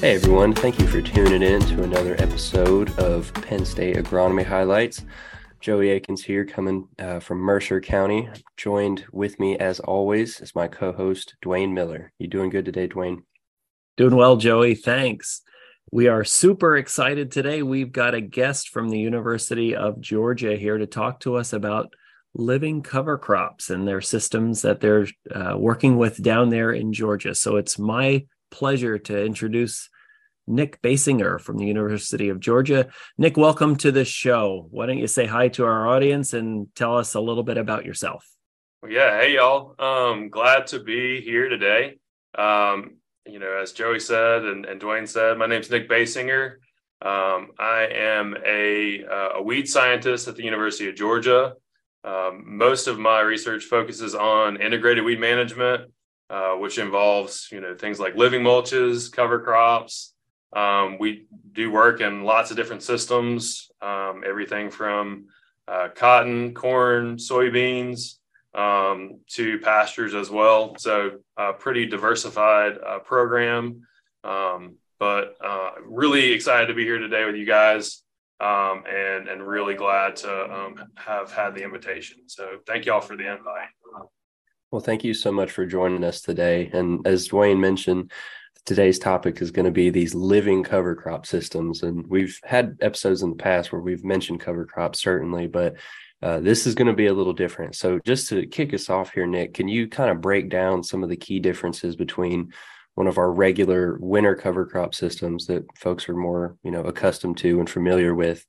Hey everyone, thank you for tuning in to another episode of Penn State Agronomy Highlights. Joey Akins here, coming uh, from Mercer County. Joined with me, as always, is my co-host Dwane Miller. You doing good today, Dwane? Doing well, Joey. Thanks. We are super excited today. We've got a guest from the University of Georgia here to talk to us about living cover crops and their systems that they're uh, working with down there in Georgia. So it's my pleasure to introduce Nick Basinger from the University of Georgia. Nick, welcome to the show. Why don't you say hi to our audience and tell us a little bit about yourself? Yeah, hey y'all. Um, glad to be here today. Um, you know, as Joey said and, and Dwane said, my name's Nick Basinger. Um, I am a, uh, a weed scientist at the University of Georgia. Um, most of my research focuses on integrated weed management, uh, which involves you know things like living mulches, cover crops. Um, we do work in lots of different systems, um, everything from uh, cotton, corn, soybeans um, to pastures as well. So a pretty diversified uh, program, um, but uh, really excited to be here today with you guys. Um, and and really glad to um, have had the invitation. So thank you all for the invite. Well, thank you so much for joining us today. And as Dwane mentioned, today's topic is going to be these living cover crop systems. And we've had episodes in the past where we've mentioned cover crops, certainly, but uh, this is going to be a little different. So, just to kick us off here, Nick, can you kind of break down some of the key differences between one of our regular winter cover crop systems that folks are more, you know, accustomed to and familiar with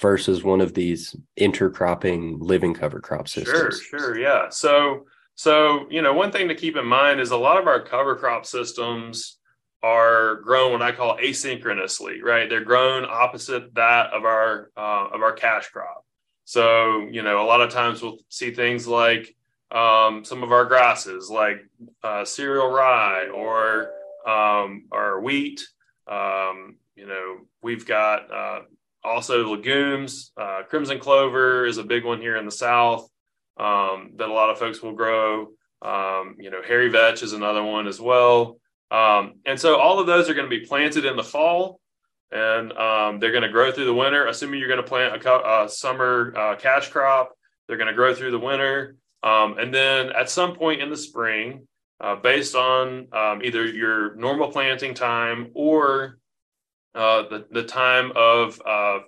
versus one of these intercropping living cover crop systems? Sure, sure, yeah. So, so you know, one thing to keep in mind is a lot of our cover crop systems are grown what I call asynchronously, right? They're grown opposite that of our uh, of our cash crop. So you know, a lot of times we'll see things like um, some of our grasses, like uh, cereal rye or um, or wheat. Um, you know, we've got uh, also legumes. Uh, crimson clover is a big one here in the south um, that a lot of folks will grow. Um, you know, hairy vetch is another one as well. Um, and so all of those are going to be planted in the fall and um, they're going to grow through the winter. Assuming you're going to plant a, a summer uh, cash crop, they're going to grow through the winter. Um, and then at some point in the spring, uh, based on um, either your normal planting time or uh, the, the time of, uh,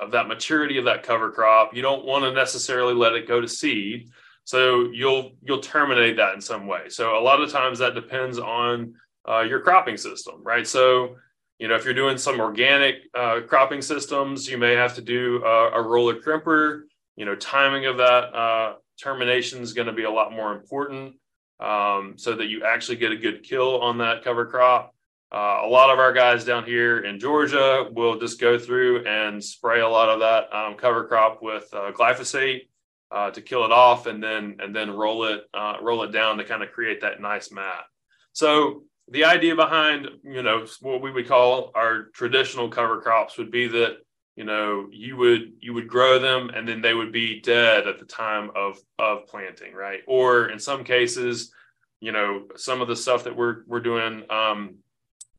of that maturity of that cover crop, you don't want to necessarily let it go to seed. So you'll you'll terminate that in some way. So a lot of times that depends on uh, your cropping system, right? So, you know, if you're doing some organic uh, cropping systems, you may have to do a, a roller crimper. You know, timing of that uh, termination is going to be a lot more important um, so that you actually get a good kill on that cover crop. Uh, a lot of our guys down here in Georgia will just go through and spray a lot of that um, cover crop with uh, glyphosate uh, to kill it off, and then and then roll it uh, roll it down to kind of create that nice mat. So the idea behind you know what we would call our traditional cover crops would be that you know you would you would grow them and then they would be dead at the time of of planting right or in some cases you know some of the stuff that we're we're doing um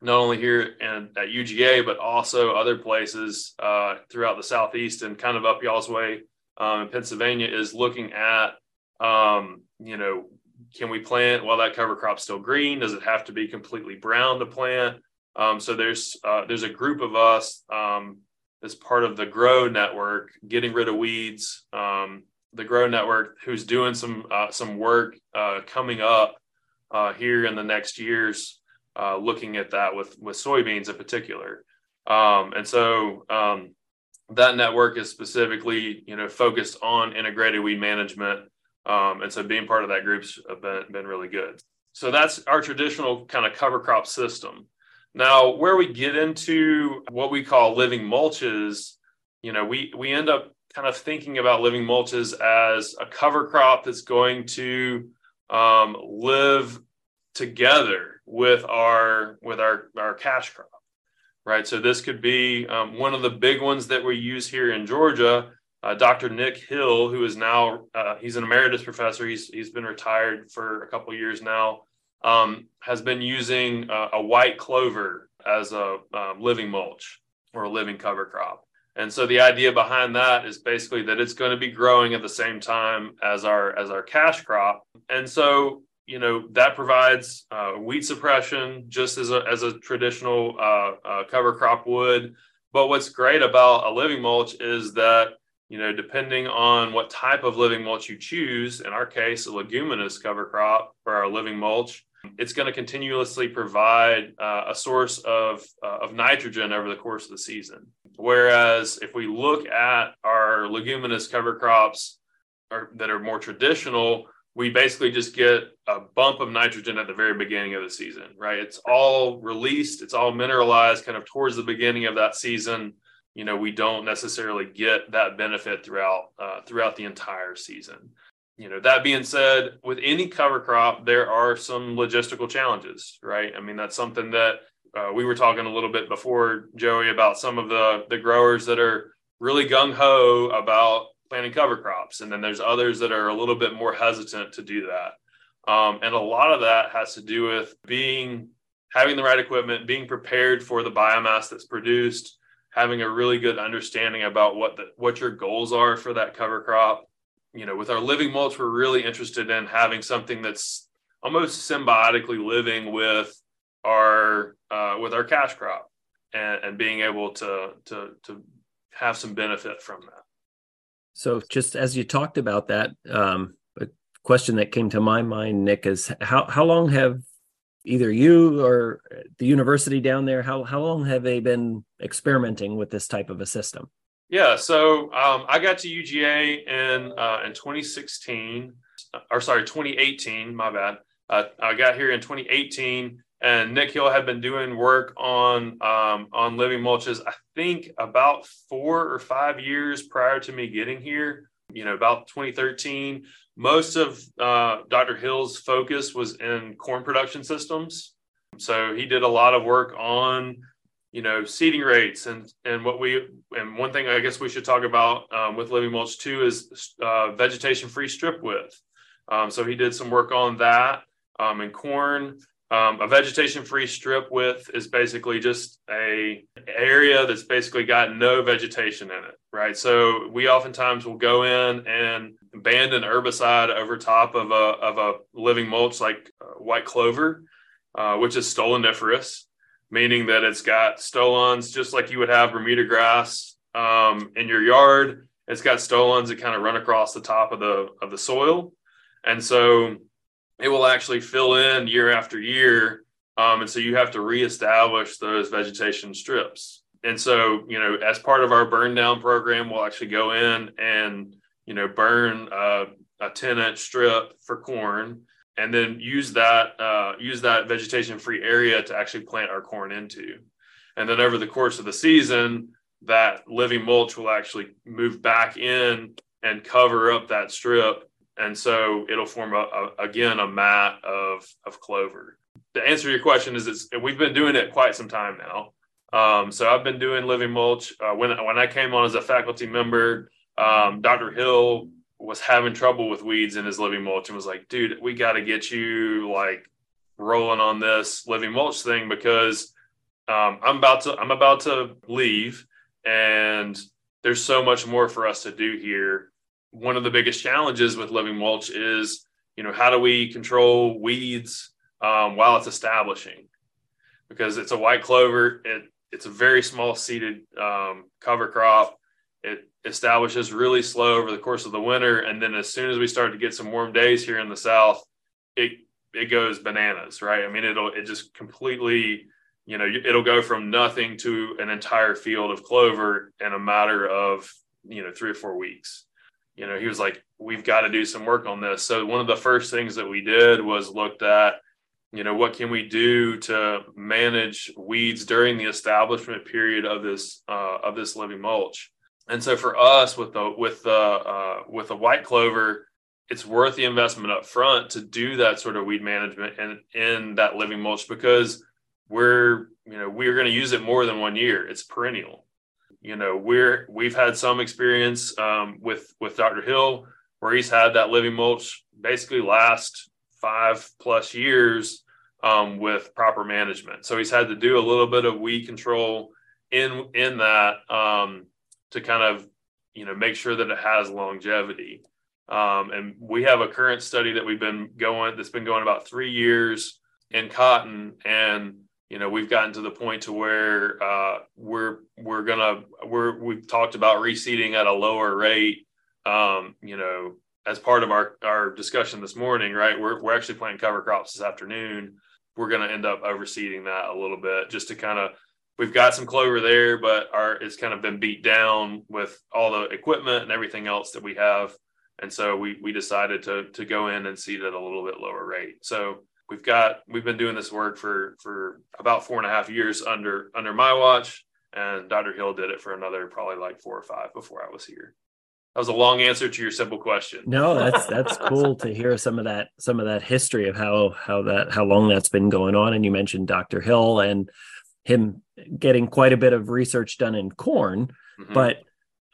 not only here and at UGA but also other places uh, throughout the southeast and kind of up y'all's way um, in Pennsylvania is looking at um, you know can we plant while that cover crop's still green? Does it have to be completely brown to plant? Um, so there's uh, there's a group of us um, as part of the Grow Network, getting rid of weeds. Um, the Grow Network, who's doing some uh, some work uh, coming up uh, here in the next years, uh, looking at that with with soybeans in particular. Um, and so um, that network is specifically, you know, focused on integrated weed management um, and so being part of that group's been, been really good. So that's our traditional kind of cover crop system. Now, where we get into what we call living mulches, you know, we we end up kind of thinking about living mulches as a cover crop that's going to um, live together with our with our our cash crop, right? So this could be um, one of the big ones that we use here in Georgia uh, Dr. Nick Hill, who is now uh, he's an emeritus professor. He's he's been retired for a couple years now. Um, has been using uh, a white clover as a um, living mulch or a living cover crop. And so the idea behind that is basically that it's going to be growing at the same time as our as our cash crop. And so you know that provides uh, weed suppression just as a as a traditional uh, uh, cover crop would. But what's great about a living mulch is that you know depending on what type of living mulch you choose, in our case, a leguminous cover crop for our living mulch, it's going to continuously provide uh, a source of uh, of nitrogen over the course of the season. Whereas if we look at our leguminous cover crops or, that are more traditional we basically just get a bump of nitrogen at the very beginning of the season, right? It's all released, it's all mineralized kind of towards the beginning of that season. You know, we don't necessarily get that benefit throughout uh, throughout the entire season. You know, that being said, with any cover crop, there are some logistical challenges, right? I mean, that's something that uh, we were talking a little bit before, Joey, about some of the the growers that are really gung ho about planting cover crops. And then there's others that are a little bit more hesitant to do that. Um, and a lot of that has to do with being having the right equipment, being prepared for the biomass that's produced, having a really good understanding about what the, what your goals are for that cover crop. You know, with our living mulch, we're really interested in having something that's almost symbiotically living with our uh, with our cash crop and, and being able to to to have some benefit from that. So, just as you talked about that, um, a question that came to my mind, Nick, is how how long have either you or the university down there how how long have they been experimenting with this type of a system? Yeah, so um, I got to UGA in uh, in 2016, or sorry, 2018. My bad. Uh, I got here in 2018, and Nick Hill had been doing work on um, on living mulches. I think about four or five years prior to me getting here. You know, about 2013. Most of uh, Dr. Hill's focus was in corn production systems. So he did a lot of work on, you know, seeding rates and and what we and one thing I guess we should talk about um, with living mulch too is uh, vegetation free strip width. Um, so he did some work on that um, in corn. Um, a vegetation-free strip width is basically just a area that's basically got no vegetation in it, right? So we oftentimes will go in and band an herbicide over top of a of a living mulch like uh, white clover, uh, which is stoloniferous, meaning that it's got stolons just like you would have Bermuda grass um, in your yard. It's got stolons that kind of run across the top of the of the soil, and so it will actually fill in year after year. Um, and so you have to reestablish those vegetation strips. And so, you know, as part of our burn down program, we'll actually go in and, you know, burn uh, a 10 inch strip for corn and then use that, uh, use that vegetation free area to actually plant our corn into. And then over the course of the season, that living mulch will actually move back in and cover up that strip and so it'll form a, a, again a mat of of clover. The answer to your question is it's we've been doing it quite some time now. Um, so I've been doing living mulch. Uh, when when I came on as a faculty member, um, Dr. Hill was having trouble with weeds in his living mulch and was like, "Dude, we got to get you like rolling on this living mulch thing because um, I'm about to I'm about to leave and there's so much more for us to do here one of the biggest challenges with living mulch is, you know, how do we control weeds um, while it's establishing? Because it's a white clover, it it's a very small seeded um, cover crop. It establishes really slow over the course of the winter, and then as soon as we start to get some warm days here in the south, it it goes bananas, right? I mean, it'll it just completely, you know, it'll go from nothing to an entire field of clover in a matter of you know three or four weeks you know, he was like, we've got to do some work on this. So one of the first things that we did was looked at, you know, what can we do to manage weeds during the establishment period of this uh, of this living mulch. And so for us, with the with the uh, with the white clover, it's worth the investment up front to do that sort of weed management and in that living mulch because we're you know we're going to use it more than one year. It's perennial you know we're we've had some experience um, with with Dr. Hill where he's had that living mulch basically last five plus years um, with proper management. So he's had to do a little bit of weed control in in that um, to kind of you know make sure that it has longevity. Um, and we have a current study that we've been going that's been going about three years in cotton, and you know we've gotten to the point to where uh, we're we're gonna we're we've talked about reseeding at a lower rate. Um, you know, as part of our our discussion this morning, right? We're we're actually planting cover crops this afternoon. We're to end up overseeding that a little bit just to kind of we've got some clover there, but our it's kind of been beat down with all the equipment and everything else that we have. And so we we decided to to go in and seed at a little bit lower rate. So we've got we've been doing this work for for about four and a half years under under my watch, and Dr. Hill did it for another probably like four or five before I was here. That was a long answer to your simple question. No, that's that's cool to hear some of that some of that history of how how that how long that's been going on. And you mentioned Dr. Hill and him getting quite a bit of research done in corn. Mm-hmm. But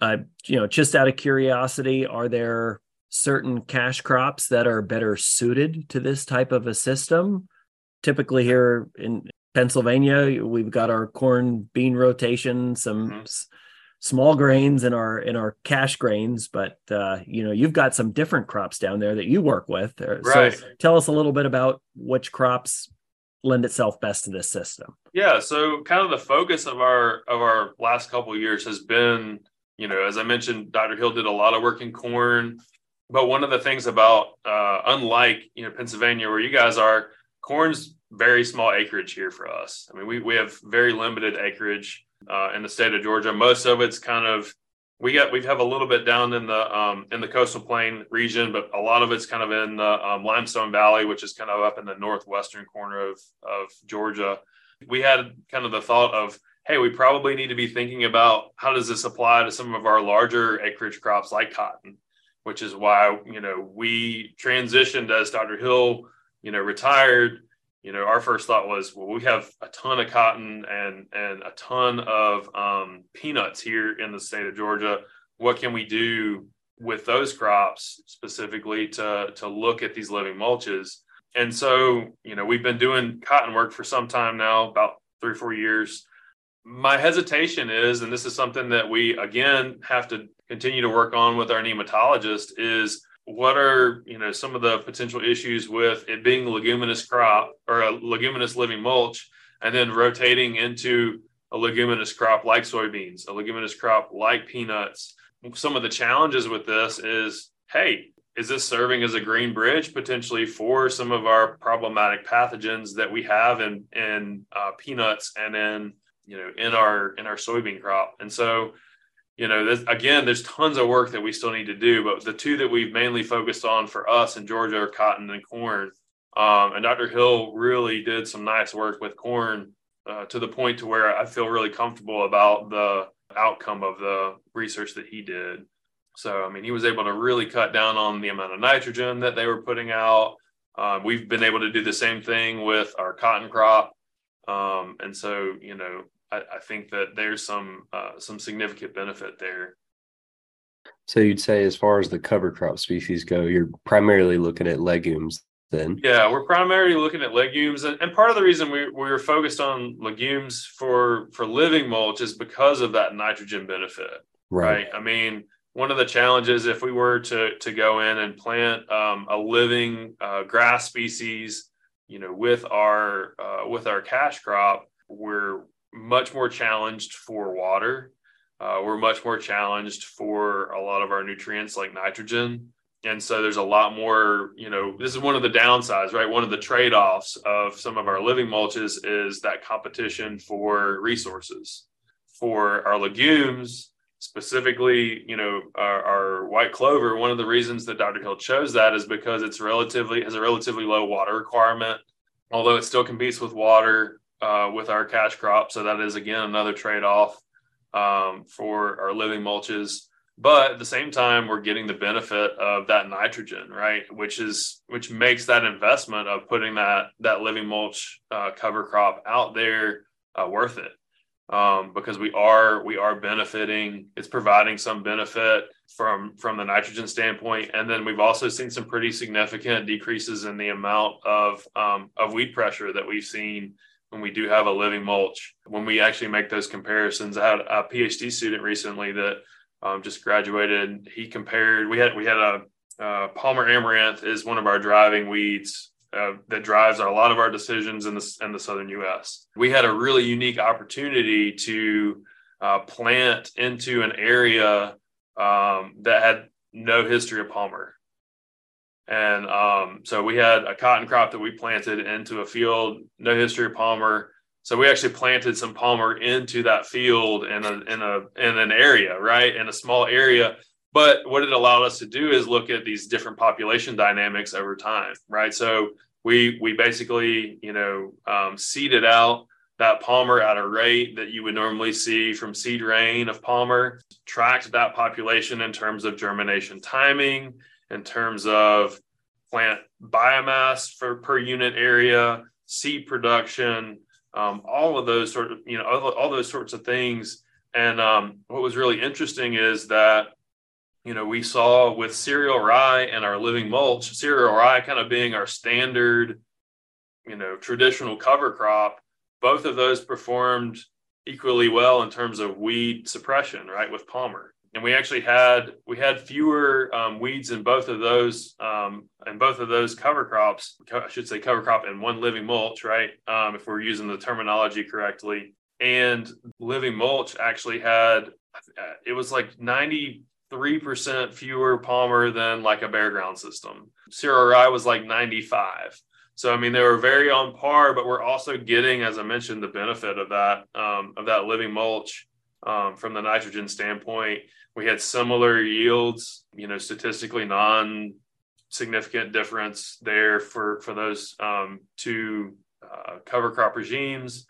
uh, you know, just out of curiosity, are there certain cash crops that are better suited to this type of a system? Typically, here in Pennsylvania, we've got our corn bean rotation, some mm-hmm. s- small grains in our in our cash grains, but uh, you know, you've got some different crops down there that you work with. Uh, right. So tell us a little bit about which crops lend itself best to this system? Yeah, so kind of the focus of our of our last couple years has been, you know, as I mentioned, Dr. Hill did a lot of work in corn, but one of the things about uh, unlike you know Pennsylvania where you guys are, corn's very small acreage here for us. I mean, we we have very limited acreage uh, in the state of Georgia. Most of it's kind of we got we have a little bit down in the um, in the coastal plain region, but a lot of it's kind of in the um, limestone valley, which is kind of up in the northwestern corner of of Georgia. We had kind of the thought of, hey, we probably need to be thinking about how does this apply to some of our larger acreage crops like cotton, which is why you know we transitioned as Dr. Hill you know retired you know, our first thought was, well, we have a ton of cotton and and a ton of um, peanuts here in the state of Georgia. What can we do with those crops specifically to to look at these living mulches? And so, you know, we've been doing cotton work for some time now, about three or four years. My hesitation is, and this is something that we again have to continue to work on with our nematologist, is what are you know some of the potential issues with it being a leguminous crop or a leguminous living mulch and then rotating into a leguminous crop like soybeans a leguminous crop like peanuts. Some of the challenges with this is hey is this serving as a green bridge potentially for some of our problematic pathogens that we have in in uh, peanuts and in you know in our in our soybean crop? And so you know, this, again, there's tons of work that we still need to do, but the two that we've mainly focused on for us in Georgia are cotton and corn. Um, and Dr. Hill really did some nice work with corn uh, to the point to where I feel really comfortable about the outcome of the research that he did. So, I mean, he was able to really cut down on the amount of nitrogen that they were putting out. Uh, we've been able to do the same thing with our cotton crop. Um, and so, you know, I, I think that there's some uh, some significant benefit there. So you'd say, as far as the cover crop species go, you're primarily looking at legumes then? Yeah, we're primarily looking at legumes, and, and part of the reason we we were focused on legumes for for living mulch is because of that nitrogen benefit. Right. right? I mean, one of the challenges if we were to to go in and plant um, a living uh, grass species, you know, with our uh, with our cash crop, we're much more challenged for water. Uh, we're much more challenged for a lot of our nutrients like nitrogen. And so there's a lot more, you know, this is one of the downsides, right? One of the trade offs of some of our living mulches is that competition for resources. For our legumes, specifically, you know, our, our, white clover, one of the reasons that Dr. Hill chose that is because it's relatively has a relatively low water requirement. Although it still competes with water, uh, with our cash crop. So that is again another trade off um, for our living mulches. But at the same time, we're getting the benefit of that nitrogen, right? Which is which makes that investment of putting that that living mulch uh, cover crop out there uh, worth it. um, because we are we are benefiting. It's providing some benefit from from the nitrogen standpoint, and then we've also seen some pretty significant decreases in the amount of um, of weed pressure that we've seen when we do have a living mulch. When we actually make those comparisons, I had a PhD student recently that um, just graduated. He compared. We had we had a uh, Palmer amaranth is one of our driving weeds uh, that drives a lot of our decisions in the in the southern U.S. We had a really unique opportunity to uh, plant into an area um, that had no history of Palmer, and um, so we had a cotton crop that we planted into a field, no history of Palmer. So we actually planted some Palmer into that field in a in a in an area, right, in a small area but what it allowed us to do is look at these different population dynamics over time, right? So we we basically, you know, um, seeded out that Palmer at a rate that you would normally see from seed rain of Palmer, tracked that population in terms of germination timing, in terms of plant biomass for per unit area, seed production, um, all of those sort of, you know, all, all those sorts of things. And um, what was really interesting is that you know, we saw with cereal rye and our living mulch, cereal rye kind of being our standard, you know, traditional cover crop, both of those performed equally well in terms of weed suppression, right, with Palmer. And we actually had we had fewer um, weeds in both of those um, in both of those cover crops. I should say cover crop and one living mulch, right? Um, if we're using the terminology correctly. And living mulch actually had it was like ninety 3% fewer Palmer than like a bare ground system. Rye was like 95. So I mean they were very on par, but we're also getting, as I mentioned, the benefit of that um, of that living mulch um, from the nitrogen standpoint. We had similar yields, you know, statistically non significant difference there for for those um, two uh, cover crop regimes.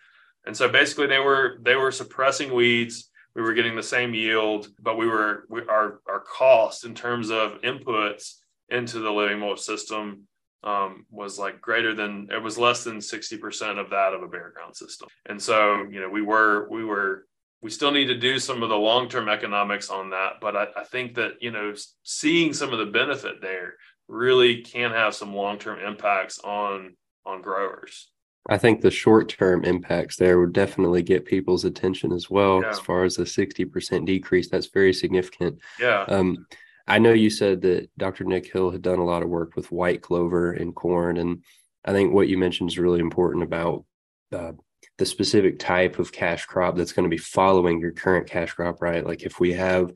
And so basically they were they were suppressing weeds we were getting the same yield, but we were we, our our cost in terms of inputs into the living mulch system um, was like greater than it was less than 60% of that of a bare ground system. And so, you know, we were we were we still need to do some of the long-term economics on that, but I, I think that you know seeing some of the benefit there really can have some long-term impacts on on growers. I think the short term impacts there would definitely get people's attention as well. Yeah. As far as the 60% decrease, that's very significant. Yeah. Um, I know you said that Dr. Nick Hill had done a lot of work with white clover and corn. And I think what you mentioned is really important about uh, the specific type of cash crop that's going to be following your current cash crop, right? Like if we have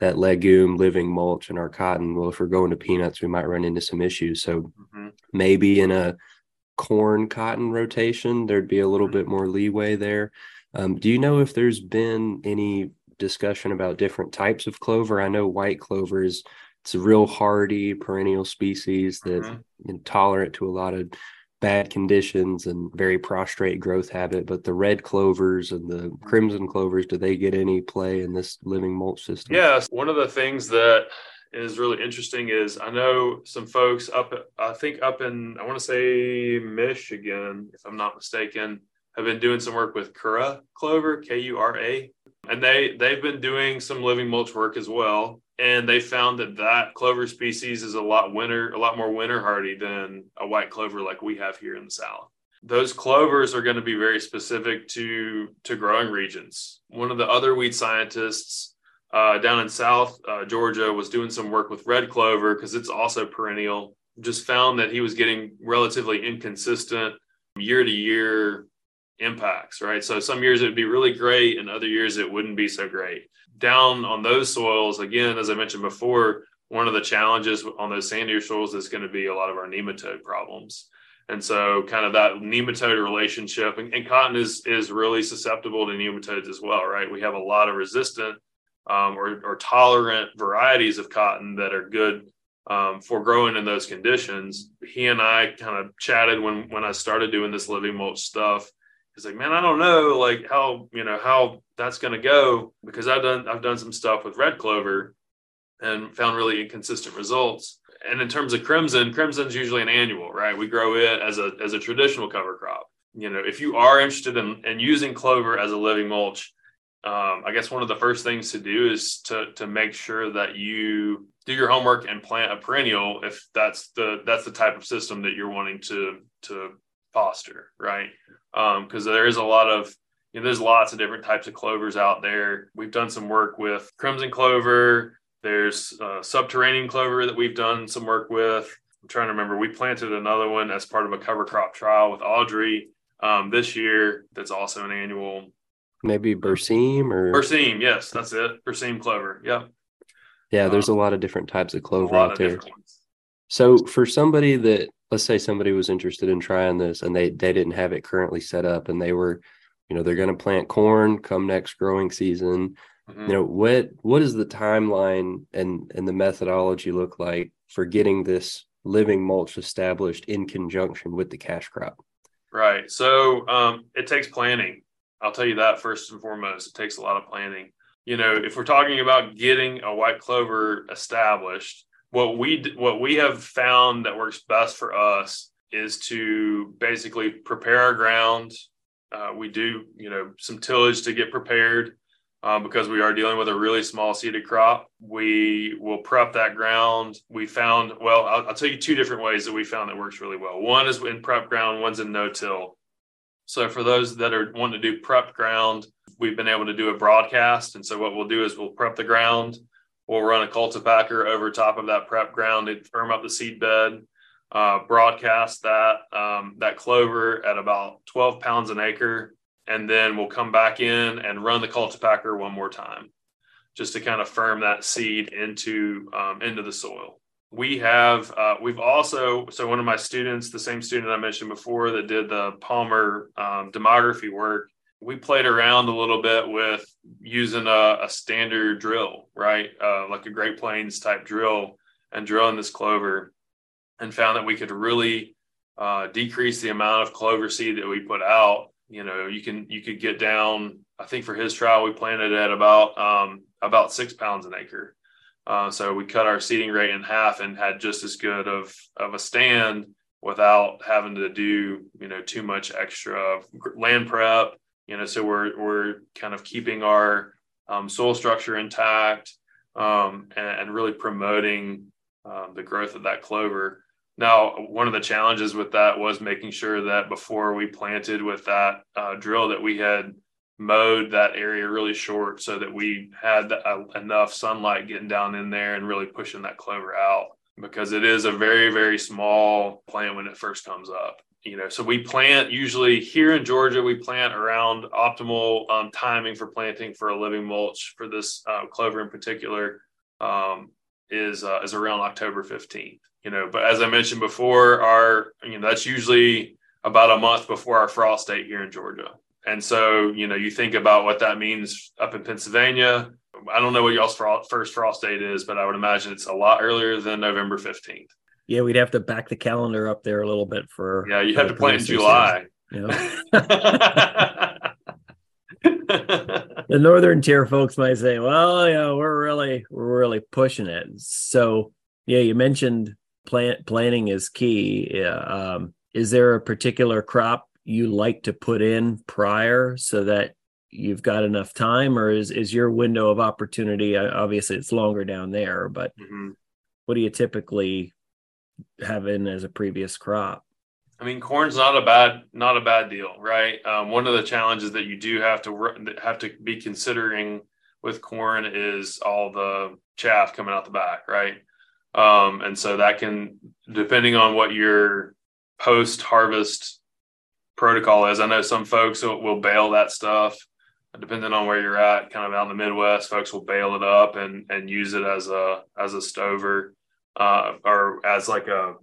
that legume living mulch in our cotton, well, if we're going to peanuts, we might run into some issues. So mm-hmm. maybe in a corn cotton rotation, there'd be a little bit more leeway there. Um, do you know if there's been any discussion about different types of clover? I know white clover is it's a real hardy perennial species that mm-hmm. intolerant to a lot of bad conditions and very prostrate growth habit. But the red clovers and the crimson clovers, do they get any play in this living mulch system? Yes. One of the things that is really interesting is I know some folks up, I think up in, I want to say Michigan, if I'm not mistaken, have been doing some work with Kura clover, K U R A, and they they've been doing some living mulch work as well. And they found that that clover species is a lot winter, a lot more winter hardy than a white clover like we have here in the South. Those clovers are going to be very specific to to growing regions. One of the other weed scientists uh, down in South uh, Georgia was doing some work with red clover because it's also perennial. Just found that he was getting relatively inconsistent year to year impacts, right? So some years it would be really great, and other years it wouldn't be so great. Down on those soils, again, as I mentioned before, one of the challenges on those sandier soils is going to be a lot of our nematode problems. And so, kind of that nematode relationship, and, and cotton is is really susceptible to nematodes as well, right? We have a lot of resistant um, or, or, tolerant varieties of cotton that are good um, for growing in those conditions. He and I kind of chatted when when I started doing this living mulch stuff. He's like, man, I don't know, like how you know how that's going to go because I've done I've done some stuff with red clover and found really inconsistent results. And in terms of crimson, crimson's usually an annual, right? We grow it as a as a traditional cover crop you know, if you are interested in, in using clover as a living mulch, um, I guess one of the first things to do is to to make sure that you do your homework and plant a perennial if that's the that's the type of system that you're wanting to to foster, right? Because um, there is a lot of you know, there's lots of different types of clovers out there. We've done some work with crimson clover. There's uh, subterranean clover that we've done some work with. I'm trying to remember. We planted another one as part of a cover crop trial with Audrey um, this year. That's also an annual. Maybe Berseem or Berseem. Yes, that's it. Berseem clover. Yep. Yeah, there's um, a lot of different types of clover out there. So for somebody that let's say somebody was interested in trying this and they they didn't have it currently set up and they were, you know, they're going to plant corn come next growing season. Mm-hmm. You know, what what does the timeline and and the methodology look like for getting this living mulch established in conjunction with the cash crop? Right. So um, it takes planning. I'll tell you that first and foremost. It takes a lot of planning. You know, if we're talking about getting a white clover established, what we what we have found that works best for us is to basically prepare our ground. Uh, we do, you know, some tillage to get prepared um, because we are dealing with a really small seeded crop. We will prep that ground. We found, well, I'll, I'll, tell you two different ways that we found that works really well. One is in prep ground, one's in no till. So for those that are wanting to do prep ground, we've been able to do a broadcast. And so what we'll do is we'll prep the ground. We'll run a cultipacker over top of that prep ground to firm up the seed bed. Uh, broadcast that um, that clover at about 12 pounds an acre and then we'll come back in and run the cultipacker one more time just to kind of firm that seed into um, into the soil we have uh, we've also so one of my students the same student i mentioned before that did the palmer um, demography work we played around a little bit with using a, a standard drill right? Uh, like a great plains type drill and drilling this clover and found that we could really uh, decrease the amount of clover seed that we put out. You know you can you could get down i think for his trial we planted at about um, about six pounds an acre. Uh, so we cut our seeding rate in half and had just as good of of a stand without having to do you know too much extra land prep you know so we're we're kind of keeping our um, soil structure intact um, and, and, really promoting um, the growth of that clover. Now, one of the challenges with that was making sure that before we planted with that uh, drill, that we had mowed that area really short so that we had enough sunlight getting down in there and really pushing that clover out. Because it is a very very small plant when it first comes up you know so we plant usually here in georgia we plant around optimal um, timing for planting for a living mulch for this uh, clover in particular um, is uh, is around october 15th you know. But as i mentioned before our you know that's usually about a month before our frost date here in georgia. And so you know you think about what that means up in pennsylvania. I don't know what y'all's first frost date is but i would imagine it's a lot earlier than november 15th yeah we'd have to back the calendar up there a little bit for yeah you have to plant in july yeah the northern tier folks might say well yeah, we're really we're really pushing it so yeah you mentioned plant planning is key. Um, is there a particular crop you like to put in prior so that you've got enough time, or is is your window of opportunity? Uh, obviously, it's longer down there, but mm-hmm. what do you typically have in as a previous crop? I mean, corn's not a bad not a bad deal, right? Um, one of the challenges that you do have to have to be considering with corn is all the chaff coming out the back, right? Um, and so that can, depending on what your post harvest protocol is, I know some folks will, will bale that stuff. Depending on where you're at, kind of out in the Midwest, folks will bale it up and and use it as a as a stover uh, or as like a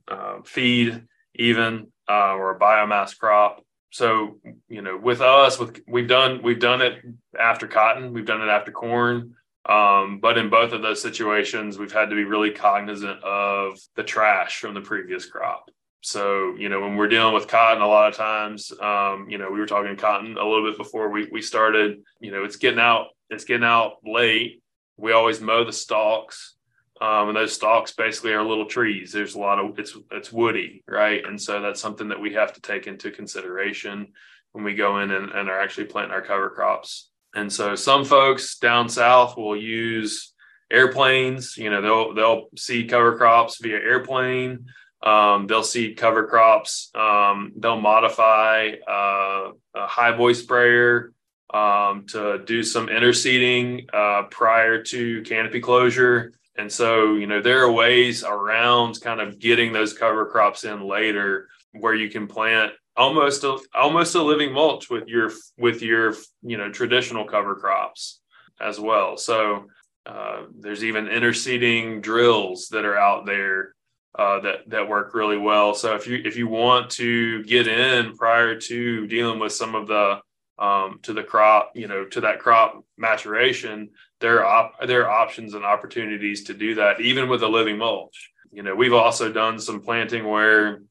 feed, even uh, or a biomass crop. So you know, with us, with we've done we've done it after cotton, we've done it after corn. Um, but in both of those situations, we've had to be really cognizant of the trash from the previous crop. So, you know, when we're dealing with cotton, a lot of times, um, you know, we were talking cotton a little bit before we, we started, you know, it's getting out, it's getting out late. We always mow the stalks. Um, and those stalks basically are little trees. There's a lot of it's it's woody, right? And so that's something that we have to take into consideration when we go in and, and are actually planting our cover crops. And so some folks down south will use airplanes. You know, they'll they'll seed cover crops via airplane. Um, they'll seed cover crops. Um, they'll modify uh, a high boy sprayer um, to do some interseeding uh, prior to canopy closure. And so, you know, there are ways around kind of getting those cover crops in later where you can plant almost a, almost a living mulch with your with your you know traditional cover crops as well. So uh, there's even interseeding drills that are out there uh, that that work really well. So if you if you want to get in prior to dealing with some of the um, to the crop, you know, to that crop maturation, there are op- there are options and opportunities to do that, even with a living mulch. You know, we've also done some planting where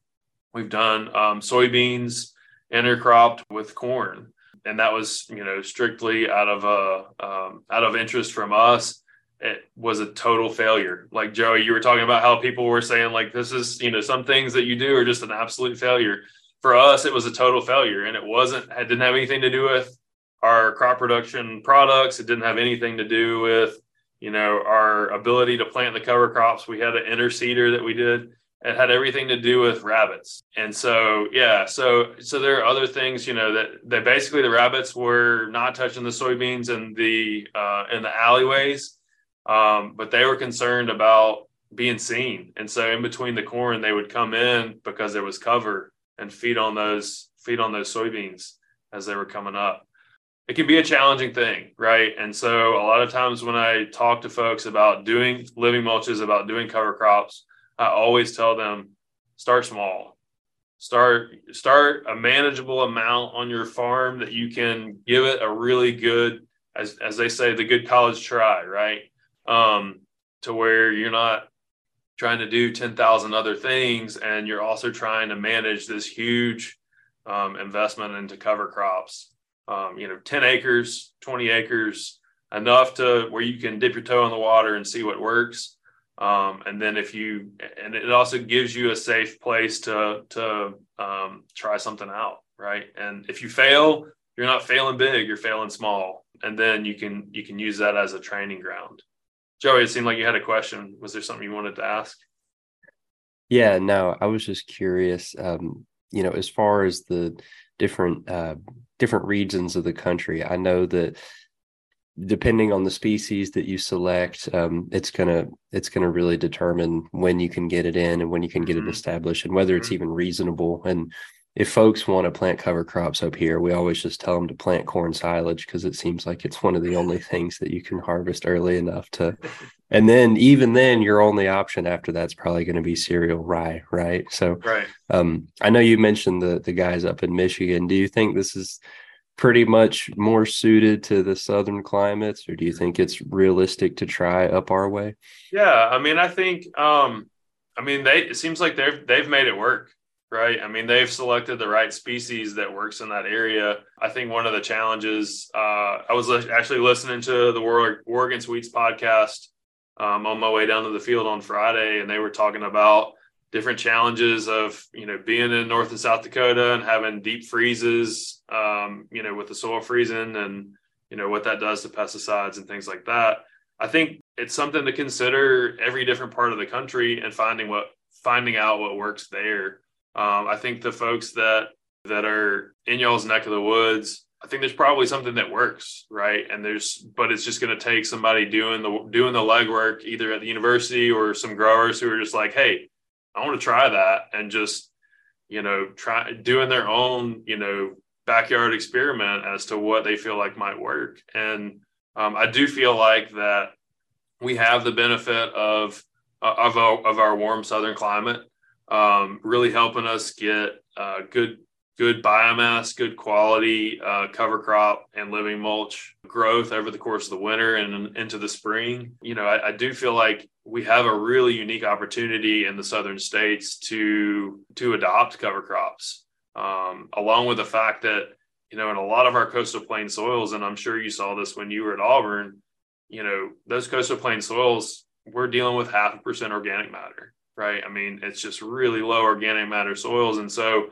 we've done um, soybeans intercropped with corn, and that was you know strictly out of a um, out of interest from us. It was a total failure. Like Joey, you were talking about how people were saying like this is you know some things that you do are just an absolute failure for us, it was a total failure, and it wasn't. It didn't have anything to do with our crop production products. It didn't have anything to do with you know our ability to plant the cover crops. We had an interseeder that we did. It had everything to do with rabbits, and so yeah, so so there are other things you know that that basically the rabbits were not touching the soybeans and the uh, in the alleyways, um, but they were concerned about being seen, and so in between the corn they would come in because there was cover and feed on those feed on those soybeans as they were coming up. It can be a challenging thing, right? And so a lot of times when I talk to folks about doing living mulches, about doing cover crops, I always tell them start small. Start start a manageable amount on your farm that you can give it a really good as as they say the good college try, right? Um, to where you're not trying to do 10,000 other things and you're also trying to manage this huge um, investment into cover crops um, you know 10 acres 20 acres enough to where you can dip your toe in the water and see what works um, and then if you and it also gives you a safe place to to um, try something out right and if you fail you're not failing big you're failing small and then you can you can use that as a training ground Joey, it seemed like you had a question. Was there something you wanted to ask? Yeah, no, I was just curious. Um, you know, as far as the different uh, different regions of the country, I know that depending on the species that you select, um, it's gonna it's gonna really determine when you can get it in and when you can get mm-hmm. it established and whether it's mm-hmm. even reasonable. And if folks want to plant cover crops up here, we always just tell them to plant corn silage because it seems like it's one of the only things that you can harvest early enough to. And then even then, your only option after that's probably going to be cereal rye, right? So, right. Um, I know you mentioned the the guys up in Michigan. Do you think this is pretty much more suited to the southern climates, or do you think it's realistic to try up our way? Yeah, I mean, I think, um, I mean, they it seems like they've they've made it work right? I mean, they've selected the right species that works in that area. I think one of the challenges, uh, I was actually listening to the War- Oregon Sweets podcast um, on my way down to the field on Friday, and they were talking about different challenges of you know being in North and South Dakota and having deep freezes, um, you know, with the soil freezing and you know what that does to pesticides and things like that. I think it's something to consider every different part of the country and finding what finding out what works there. Um, I think the folks that that are in y'all's neck of the woods, I think there's probably something that works, right? And there's, but it's just going to take somebody doing the doing the legwork either at the university or some growers who are just like, hey, I want to try that, and just you know try doing their own you know backyard experiment as to what they feel like might work. And um, I do feel like that we have the benefit of of, of our warm southern climate um, really helping us get uh, good good biomass, good quality uh, cover crop and living mulch growth over the course of the winter and into the spring. You know, I, I, do feel like we have a really unique opportunity in the southern states to to adopt cover crops, um, along with the fact that you know in a lot of our coastal plain soils, and I'm sure you saw this when you were at Auburn. You know, those coastal plain soils we're dealing with half a percent organic matter, right? I mean, it's just really low organic matter soils. And so,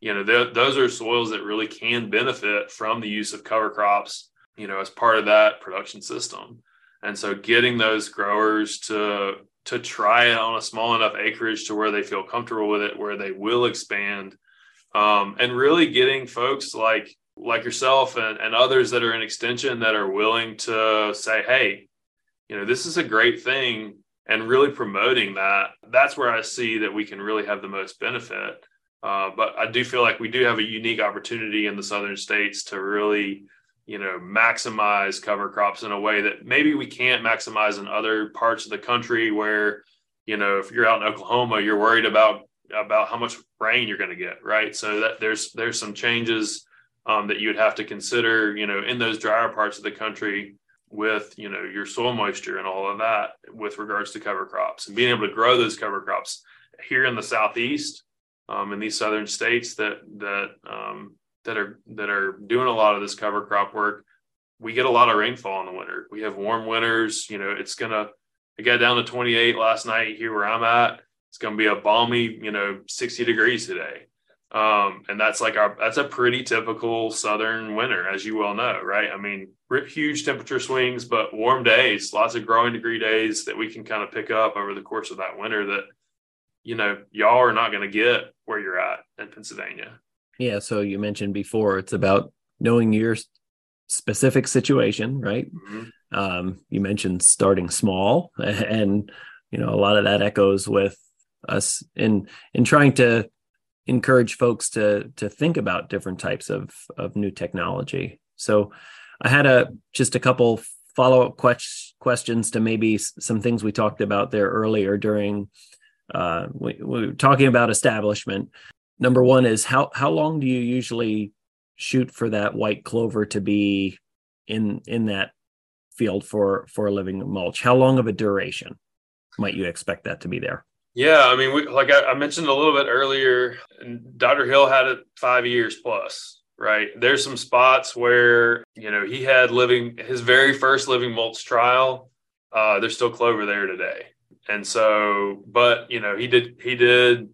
you know, those are soils that really can benefit from the use of cover crops, you know, as part of that production system. And so getting those growers to to try it on a small enough acreage to where they feel comfortable with it, where they will expand, um, and really getting folks like like yourself and, and others that are in extension that are willing to say, hey, you know, this is a great thing and really promoting that. That's where I see that we can really have the most benefit. Uh, but I do feel like we do have a unique opportunity in the southern states to really, you know, maximize cover crops in a way that maybe we can't maximize in other parts of the country where, you know, if you're out in Oklahoma, you're worried about about how much rain you're going to get, right? So that there's there's some changes um, that you would have to consider, you know, in those drier parts of the country with, you know, your soil moisture and all of that with regards to cover crops and being able to grow those cover crops here in the southeast, um, in these southern states that that um, that are that are doing a lot of this cover crop work. We get a lot of rainfall in the winter. We have warm winters. You know, it's gonna. It got down to 28 last night here where I'm at. It's gonna be a balmy, you know, 60 degrees today. Um, and that's like our that's a pretty typical southern winter, as you well know, right? I mean, huge temperature swings, but warm days, lots of growing degree days that we can kind of pick up over the course of that winter that you know y'all are not going to get where you're at in Pennsylvania. Yeah. So you mentioned before it's about knowing your specific situation, right? Mm-hmm. Um, you mentioned starting small, and you know a lot of that echoes with us in in trying to encourage folks to to think about different types of of new technology. So I had a just a couple follow up que- questions to maybe some things we talked about there earlier during uh, we, we were talking about establishment. Number one is how how long do you usually shoot for that white clover to be in in that field for for a living mulch? How long of a duration might you expect that to be there? Yeah, I mean, we, like I, I, mentioned a little bit earlier, Dr. Hill had it five years plus, right? There's some spots where, you know, he had living his very first living mulch trial. Uh, there's still clover there today. And so, but, you know, he did, he did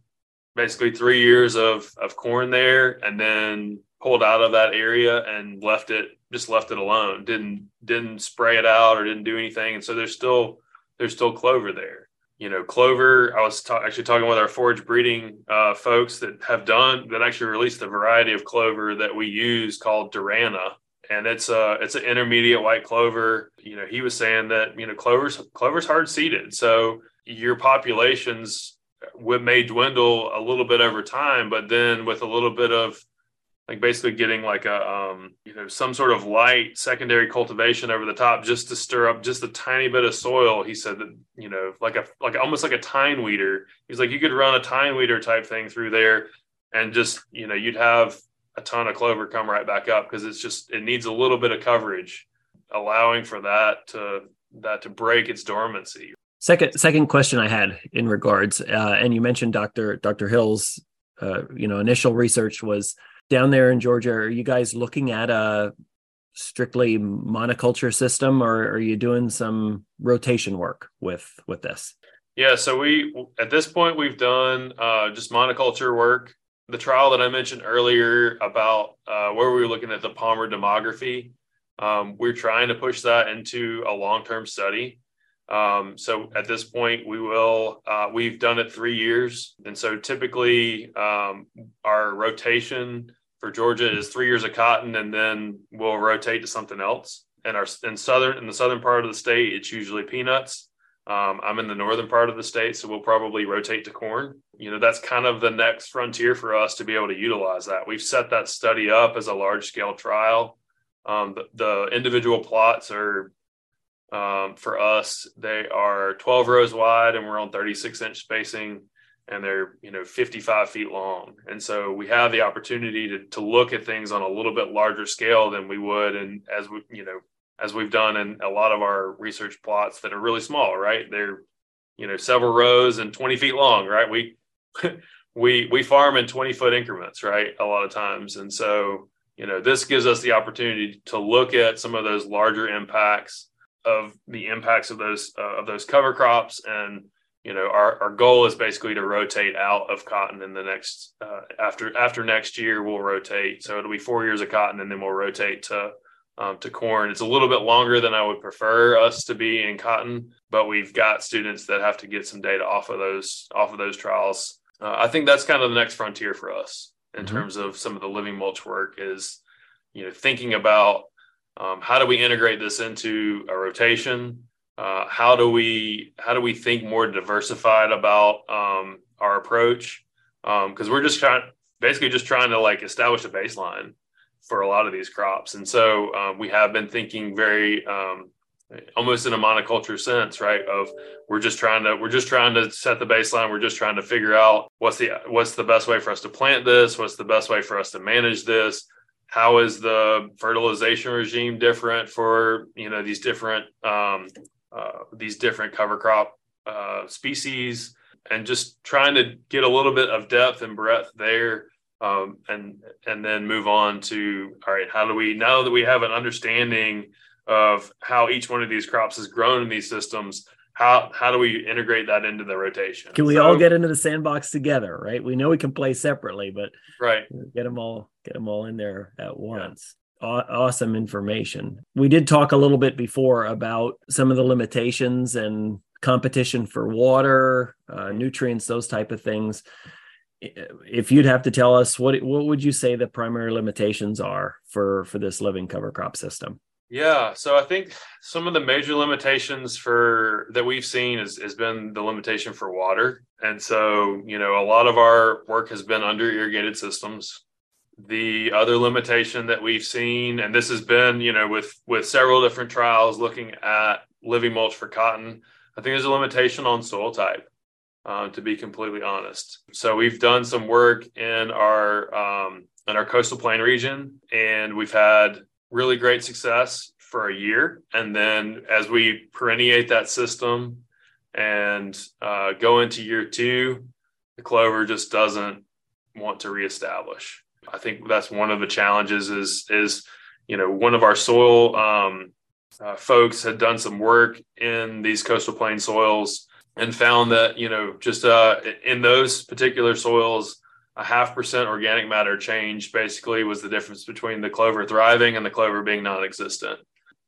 basically three years of, of corn there and then pulled out of that area and left it, just left it alone. Didn't, didn't spray it out or didn't do anything. And so there's still, there's still clover there you know, clover. I was ta- actually talking with our forage breeding uh, folks that have done that actually released a variety of clover that we use called Durana, and it's a it's an intermediate white clover. You know, he was saying that you know clover's clover's hard seeded, so your populations may dwindle a little bit over time, but then with a little bit of like basically getting like a um, you know some sort of light secondary cultivation over the top just to stir up just a tiny bit of soil he said that you know like a like almost like a tine weeder. He's like you could run a tine weeder type thing through there and just you know you'd have a ton of clover come right back up because it's just it needs a little bit of coverage allowing for that to that to break its dormancy. Second second question i had in regards uh, and you mentioned dr dr hill's uh, you know initial research was down there in Georgia, are you guys looking at a strictly monoculture system or are you doing some rotation work with with this? Yeah, so we at this point we've done uh, just monoculture work. The trial that I mentioned earlier about uh, where we were looking at the Palmer demography, um, we're trying to push that into a long term study. Um, so at this point, we will, uh, we've done it three years. And so typically um, our rotation for Georgia is three years of cotton and then we'll rotate to something else. And our in southern in the southern part of the state, it's usually peanuts. Um, I'm in the northern part of the state, so we'll probably rotate to corn. You know, that's kind of the next frontier for us to be able to utilize that. We've set that study up as a large scale trial. Um, the, the, individual plots are um, for us, they are 12 rows wide and we're on 36 inch spacing and they're, you know, 55 feet long. And so we have the opportunity to, to look at things on a little bit larger scale than we would. And as we, you know, as we've done in a lot of our research plots that are really small, right? They're, you know, several rows and 20 feet long, right? We, we, we farm in 20 foot increments, right? A lot of times. And so, you know, this gives us the opportunity to look at some of those larger impacts of the impacts of those uh, of those cover crops and you know our, our goal is basically to rotate out of cotton in the next uh, after after next year we'll rotate. So it'll be four years of cotton and then we'll rotate to um, to corn. It's a little bit longer than i would prefer us to be in cotton but we've got students that have to get some data off of those off of those trials. Uh, i think that's kind of the next frontier for us in mm-hmm. terms of some of the living mulch work is you know thinking about um, how do we integrate this into a rotation uh, how do we how do we think more diversified about um, our approach? Because um, we're just trying basically just trying to like establish a baseline for a lot of these crops. And so uh, we have been thinking very um, almost in a monoculture sense right of we're just trying to we're just trying to set the baseline. We're just trying to figure out what's the what's the best way for us to plant this? What's the best way for us to manage this? How is the fertilization regime different for you know these different um, uh, these different cover crop uh, species and just trying to get a little bit of depth and breadth there um, and and then move on to all right how do we now that we have an understanding of how each one of these crops has grown in these systems how how do we integrate that into the rotation? Can we so, all get into the sandbox together right? We know we can play separately but right. get them all get them all in there at once awesome information. We did talk a little bit before about some of the limitations and competition for water, uh, nutrients, those type of things. If you'd have to tell us what what would you say the primary limitations are for for this living cover crop system? Yeah, so I think some of the major limitations for that we've seen is, has been the limitation for water, and so you know a lot of our work has been under irrigated systems the other limitation that we've seen and this has been you know with with several different trials looking at living mulch for cotton i think there's a limitation on soil type uh, to be completely honest. So we've done some work in our um, in our coastal plain region and we've had really great success for a year. And then as we perenniate that system and uh, go into year two the clover just doesn't want to reestablish I think that's one of the challenges is is you know one of our soil um, uh, folks had done some work in these coastal plain soils and found that you know just uh, in those particular soils a half percent organic matter change basically was the difference between the clover thriving and the clover being non-existent.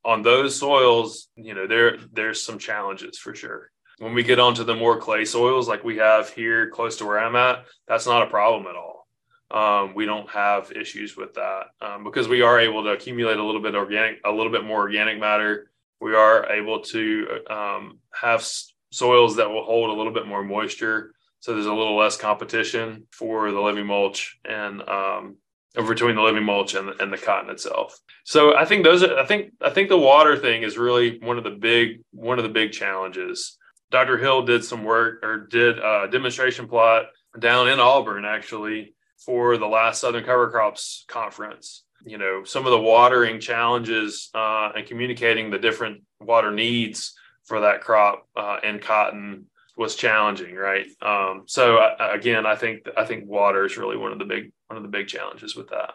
On those soils you know there there's some challenges for sure. When we get onto the more clay soils like we have here close to where i'm at that's not a problem at all um, we don't have issues with that um, because we are able to accumulate a little bit organic, a little bit more organic matter. We are able to um, have soils that will hold a little bit more moisture, so there's a little less competition for the living mulch and um, between the living mulch and, and the cotton itself. So I think those, are, I think, I think the water thing is really one of the big, one of the big challenges. Dr. Hill did some work or did a demonstration plot down in Auburn actually for the last Southern Cover Crops conference. You know, some of the watering challenges uh, and communicating the different water needs for that crop uh, and cotton was challenging, right? Um, so uh, again, I think I think water is really one of the big one of the big challenges with that,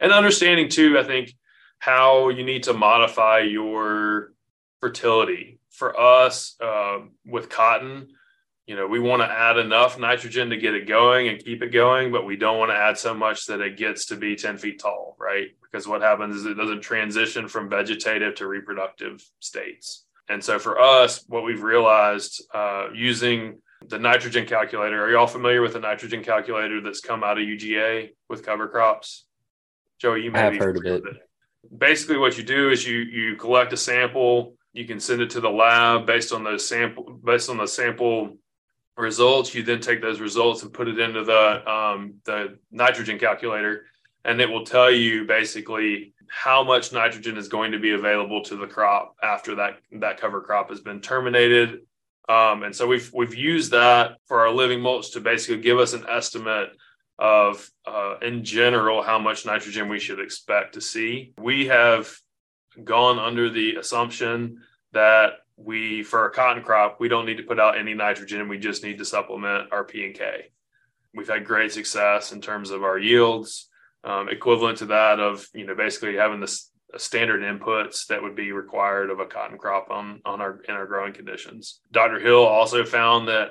and understanding too. I think how you need to modify your fertility for us uh, with cotton you know, we want to add enough nitrogen to get it going and keep it going, but we don't want to add so much that it gets to be 10 feet tall, right? Because what happens is it doesn't transition from vegetative to reproductive states. And so for us, what we've realized uh, using the nitrogen calculator, are you all familiar with the nitrogen calculator that's come out of UGA with cover crops? Joey, you may have heard of it. it. Basically, what you do is you you collect a sample, you can send it to the lab based on those sample based on the sample results. You then take those results and put it into the um, the nitrogen calculator, and it will tell you basically how much nitrogen is going to be available to the crop after that that cover crop has been terminated. Um, and so we've we've used that for our living mulch to basically give us an estimate of uh, in general how much nitrogen we should expect to see. We have gone under the assumption that we for a cotton crop we don't need to put out any nitrogen we just need to supplement our p and k we've had great success in terms of our yields um, equivalent to that of you know basically having this standard inputs that would be required of a cotton crop on on our in our growing conditions. Dr. Hill also found that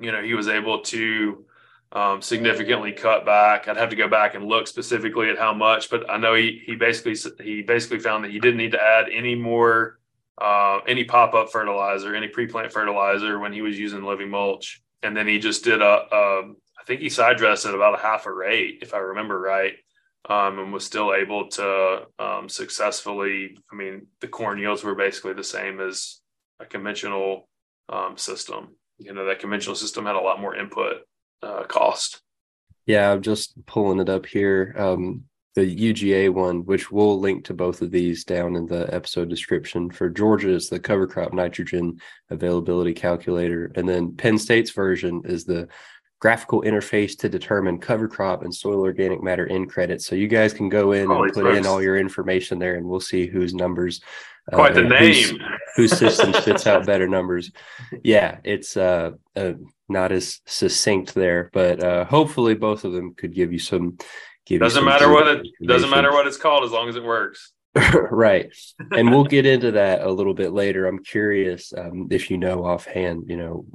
you know he was able to um, significantly cut back. I'd have to go back and look specifically at how much, but I know he he basically he basically found that he didn't need to add any more uh, any pop up fertilizer, any pre plant fertilizer when he was using living mulch, and then he just did a, a I think he side dressed at about a half a rate, if I remember right um, and was still able to um, successfully. I mean, the corn yields were basically the same as a conventional um, system. You know, that conventional system had a lot more input uh, cost. Yeah, I'm just pulling it up here. Um, the UGA one, which we'll link to both of these down in the episode description. For Georgia, is the cover crop nitrogen availability calculator, and then Penn State's version is the graphical interface to determine cover crop and soil organic matter N credits. So you guys can go in and put in all your information there, and we'll see whose numbers. Uh, Quite the name. Whose, whose system spits out better numbers. Yeah, it's uh, uh, not as succinct there, but uh, hopefully both of them could give you some. Doesn't matter what it doesn't matter what it's called as long as it works. right, and we'll get into that a little bit later. I'm curious um, if you know offhand, you know,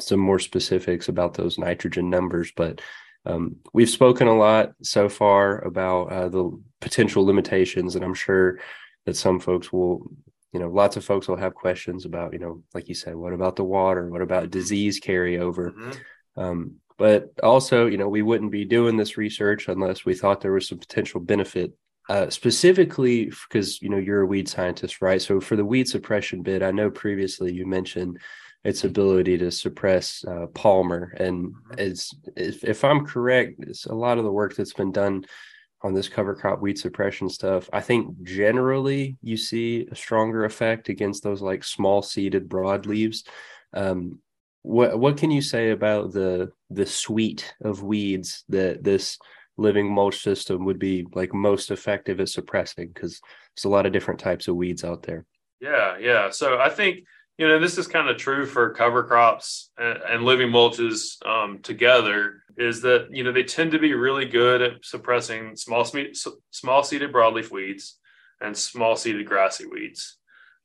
some more specifics about those nitrogen numbers, but um, we've spoken a lot so far about uh, the potential limitations, and I'm sure that some folks will, you know, lots of folks will have questions about, you know, like you said, what about the water? What about disease carryover? Mm-hmm. Um, but also, you know, we wouldn't be doing this research unless we thought there was some potential benefit uh, specifically because you know you're a weed scientist right so for the weed suppression bit i know previously you mentioned its ability to suppress uh, Palmer. And mm-hmm. it's, if, if I'm correct, it's a lot of the work that's been done on this cover crop weed suppression stuff. I think generally you see a stronger effect against those like small seeded broadleaves. Um, what what can you say about the the suite of weeds that this living mulch system would be like most effective at suppressing? Because there's a lot of different types of weeds out there. Yeah, yeah. So I think you know this is kind of true for cover crops and, and living mulches um, together is that you know they tend to be really good at suppressing small small seeded broadleaf weeds and small seeded grassy weeds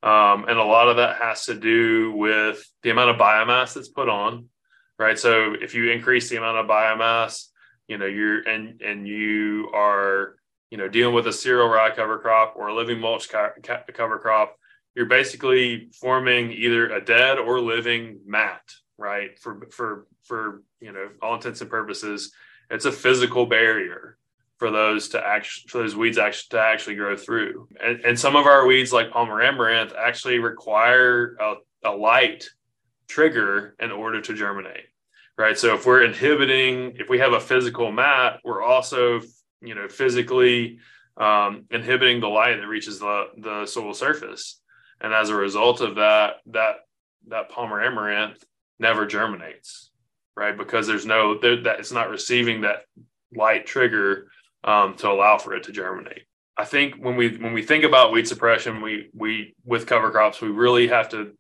um, and a lot of that has to do with the amount of biomass that's put on right so if you increase the amount of biomass you know you're and and you are you know dealing with a cereal rye cover crop or a living mulch cover crop you're basically forming either a dead or living mat, right? For for for you know all intents and purposes, it's a physical barrier for those to actually for those weeds actually to actually grow through. And, and some of our weeds, like Palmer amaranth, actually require a, a light trigger in order to germinate, right? So if we're inhibiting, if we have a physical mat, we're also you know physically um, inhibiting the light that reaches the the soil surface and as a result of that that that palmer amaranth never germinates right because there's no there, that it's not receiving that light trigger um, to allow for it to germinate i think when we when we think about weed suppression we we with cover crops we really have to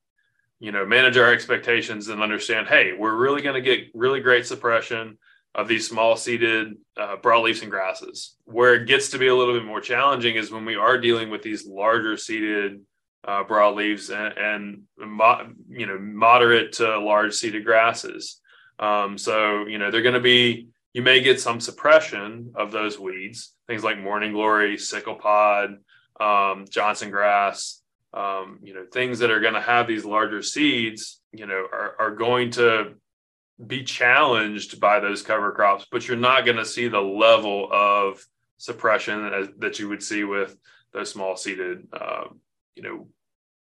you know manage our expectations and understand hey we're really going to get really great suppression of these small seeded uh, broadleafs and grasses where it gets to be a little bit more challenging is when we are dealing with these larger seeded uh, broadleaves and, and mo- you know moderate to large seeded grasses. Um, so you know they're going to be you may get some suppression of those weeds, things like morning glory, sickle pod, um, Johnson grass. Um, you know things that are going to have these larger seeds. You know are, are going to be challenged by those cover crops, but you're not going to see the level of suppression as, that you would see with those small seeded uh, you know,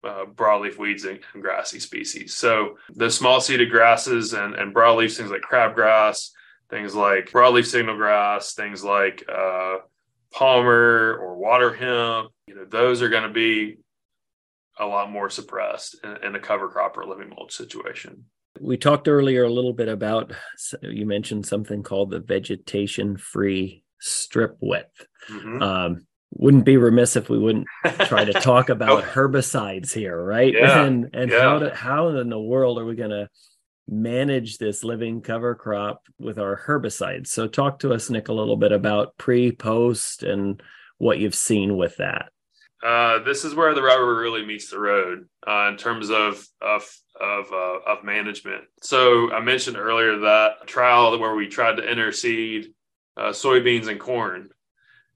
uh, broadleaf weeds and, and, grassy species. So the small seeded grasses and, and broadleaf things like crabgrass, things like broadleaf signal grass, things like uh, palmer or water hemp, you know, those are going to be a lot more suppressed in, in a cover crop or living mulch situation. We talked earlier a little bit about, you mentioned something called the vegetation free strip width. Mm-hmm. Um, wouldn't be remiss if we wouldn't try to talk about herbicides here, right? Yeah, and and yeah. how to, how in the world are we going to manage this living cover crop with our herbicides? So talk to us, Nick, a little bit about pre, post, and what you've seen with that. uh, this is where the rubber really meets the road uh, in terms of of of, uh, of management. So I mentioned earlier that trial where we tried to interseed uh, soybeans and corn,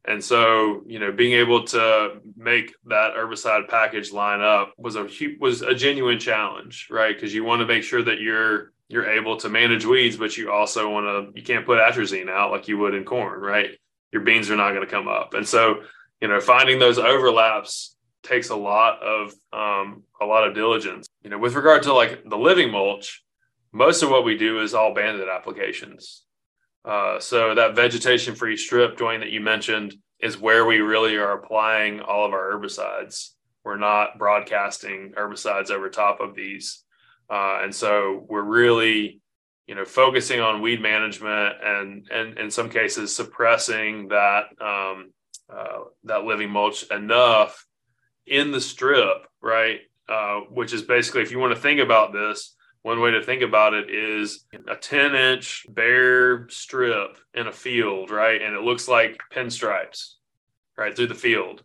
and so you know being able to make that herbicide package line up was a was a genuine challenge, right? Because you want to make sure that you're you're able to manage weeds, but you also want to you can't put atrazine out like you would in corn, right? Your beans are not going to come up, and so you know, finding those overlaps takes a lot of um, a lot of diligence. You know, with regard to like the living mulch, most of what we do is all banded applications. Uh, so that vegetation free strip joint that you mentioned is where we really are applying all of our herbicides. We're not broadcasting herbicides over top of these, uh, and so we're really you know focusing on weed management and and in some cases suppressing that um, uh, that living mulch enough in the strip, right? Uh, which is basically, if you want to think about this, one way to think about it is a 10 inch bare strip in a field, right? And it looks like pinstripes, right, through the field.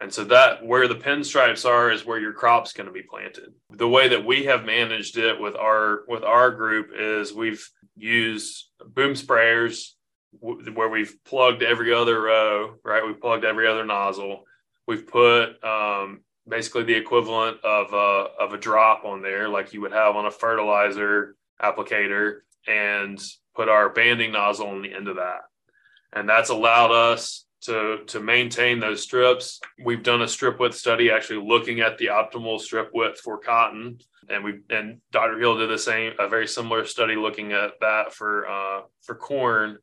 And so that where the pinstripes are is where your crop's going to be planted. The way that we have managed it with our with our group is we've used boom sprayers where we've plugged every other row, right? We've plugged every other nozzle. We've put um, basically the equivalent of a, of a drop on there, like you would have on a fertilizer applicator, and put our banding nozzle on the end of that. And that's allowed us to, to maintain those strips. We've done a strip width study actually looking at the optimal strip width for cotton. And we and Dr. Hill did the same, a very similar study looking at that for uh, for corn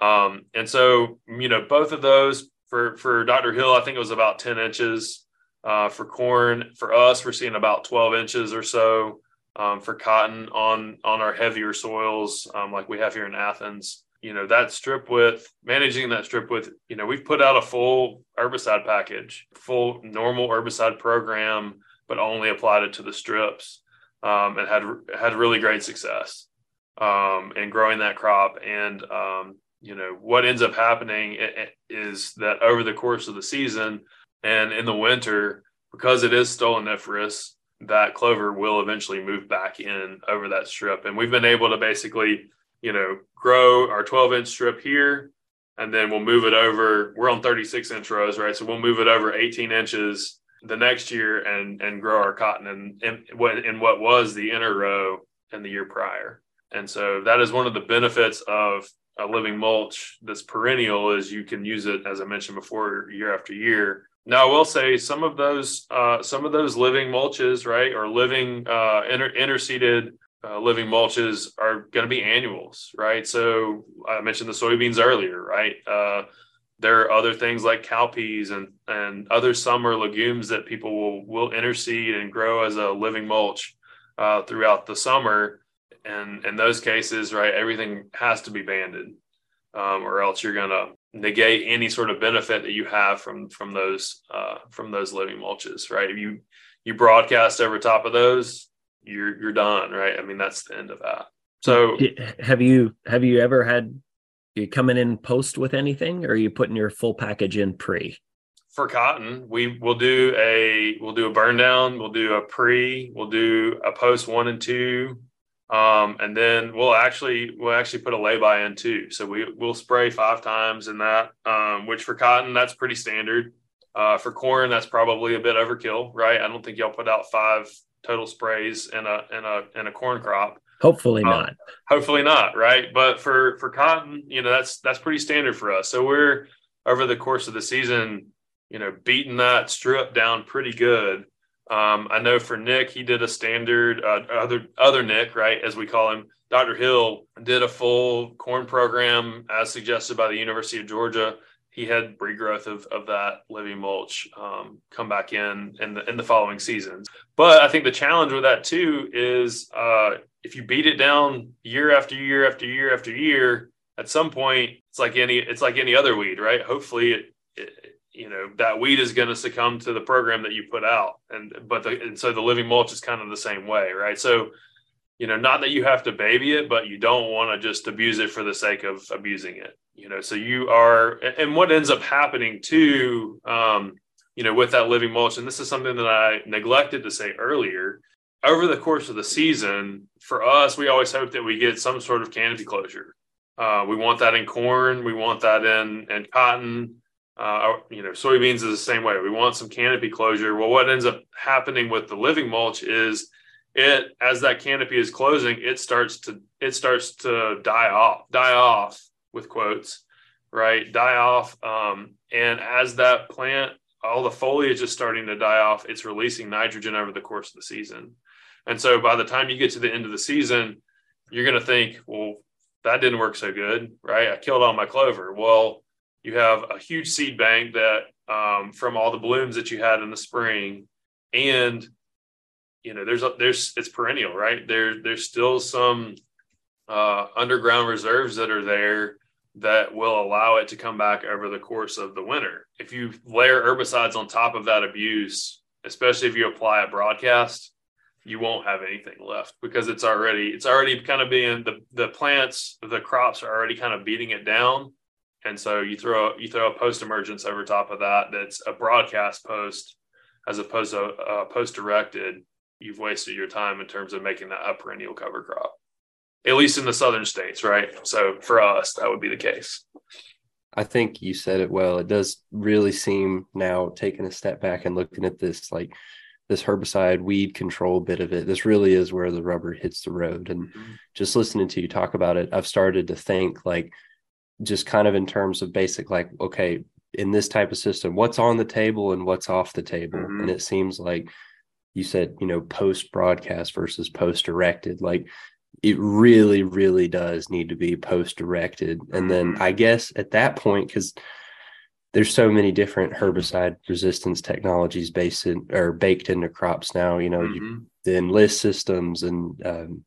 um, and so, you know, both of those for, for Dr. Hill, I think it was about 10 inches. Uh, for corn, for us, we're seeing about 12 inches or so. Um, for cotton on on our heavier soils, um, like we have here in Athens, you know that strip width, managing that strip width, you know, we've put out a full herbicide package, full normal herbicide program, but only applied it to the strips, um, and had had really great success um, in growing that crop. And um, you know what ends up happening is that over the course of the season and in the winter because it is stoloniferous that clover will eventually move back in over that strip. And we've been able to basically you know grow our 12 inch strip here and then we'll move it over. We're on 36 inch rows right? So we'll move it over 18 inches the next year and and grow our cotton in, in what in what was the inner row in the year prior. And so that is one of the benefits of a living mulch. That's perennial is you can use it as I mentioned before year after year. Now I will say some of those uh, some of those living mulches right or living uh, inter- interseeded uh, living mulches are going to be annuals right. So I mentioned the soybeans earlier right. Uh, there are other things like cowpeas and and other summer legumes that people will will interseed and grow as a living mulch uh, throughout the summer and in those cases, right, everything has to be banded, um, or else you're going to negate any sort of benefit that you have from from those uh, from those living mulches, right? If you you broadcast over top of those, you're you're done, right? I mean, that's the end of that. So, have you have you ever had you coming in post with anything, or are you putting your full package in pre? for cotton, we will do a we'll do a burn down, we'll do a pre, we'll do a post one and two, um, and then we'll actually we'll actually put a lay-by in too. So we we'll spray five times in that, um, which for cotton that's pretty standard. Uh, for corn, that's probably a bit overkill, right? I don't think y'all put out five total sprays in a in a in a corn crop. Hopefully um, not. Hopefully not, right? But for for cotton, you know, that's that's pretty standard for us. So we're over the course of the season, you know, beating that strip down pretty good. Um, I know for Nick, he did a standard uh, other other Nick, right, as we call him. Dr. Hill did a full corn program as suggested by the University of Georgia. He had regrowth of, of that living mulch um, come back in in the in the following seasons. But I think the challenge with that too is uh, if you beat it down year after year after year after year, at some point it's like any it's like any other weed, right? Hopefully it, it you know that weed is going to succumb to the program that you put out and but the, and so the living mulch is kind of the same way right so you know not that you have to baby it but you don't want to just abuse it for the sake of abusing it you know so you are and what ends up happening too um, you know, with that living mulch, and this is something that I neglected to say earlier, over the course of the season, for us, we always hope that we get some sort of canopy closure. Uh, we want that in corn, we want that in, in cotton. Uh, you know, soybeans is the same way. We want some canopy closure. Well, what ends up happening with the living mulch is it as that canopy is closing, it starts to it starts to die off, die off with quotes, right? Die off. Um, and as that plant, all the foliage is starting to die off, it's releasing nitrogen over the course of the season. And so by the time you get to the end of the season, you're going to think, well, that didn't work so good, right? I killed all my clover. Well, you have a huge seed bank that um, from all the blooms that you had in the spring, and you know there's a, there's it's perennial, right? There there's still some uh, underground reserves that are there that will allow it to come back over the course of the winter. If you layer herbicides on top of that abuse, especially if you apply a broadcast, you won't have anything left because it's already it's already kind of being the the plants the crops are already kind of beating it down and so you throw you throw a post emergence over top of that that's a broadcast post as opposed to a post directed you've wasted your time in terms of making that a perennial cover crop at least in the southern states right so for us that would be the case I think you said it well. It does really seem now taking a step back and looking at this like this herbicide weed control bit of it this really is where the rubber hits the road and mm-hmm. just listening to you talk about it i've started to think like just kind of in terms of basic like okay in this type of system what's on the table and what's off the table mm-hmm. and it seems like you said you know post broadcast versus post directed like it really really does need to be post directed and then mm-hmm. i guess at that point because there's so many different herbicide resistance technologies based in or baked into crops now. You know, mm-hmm. you, the enlist systems and um,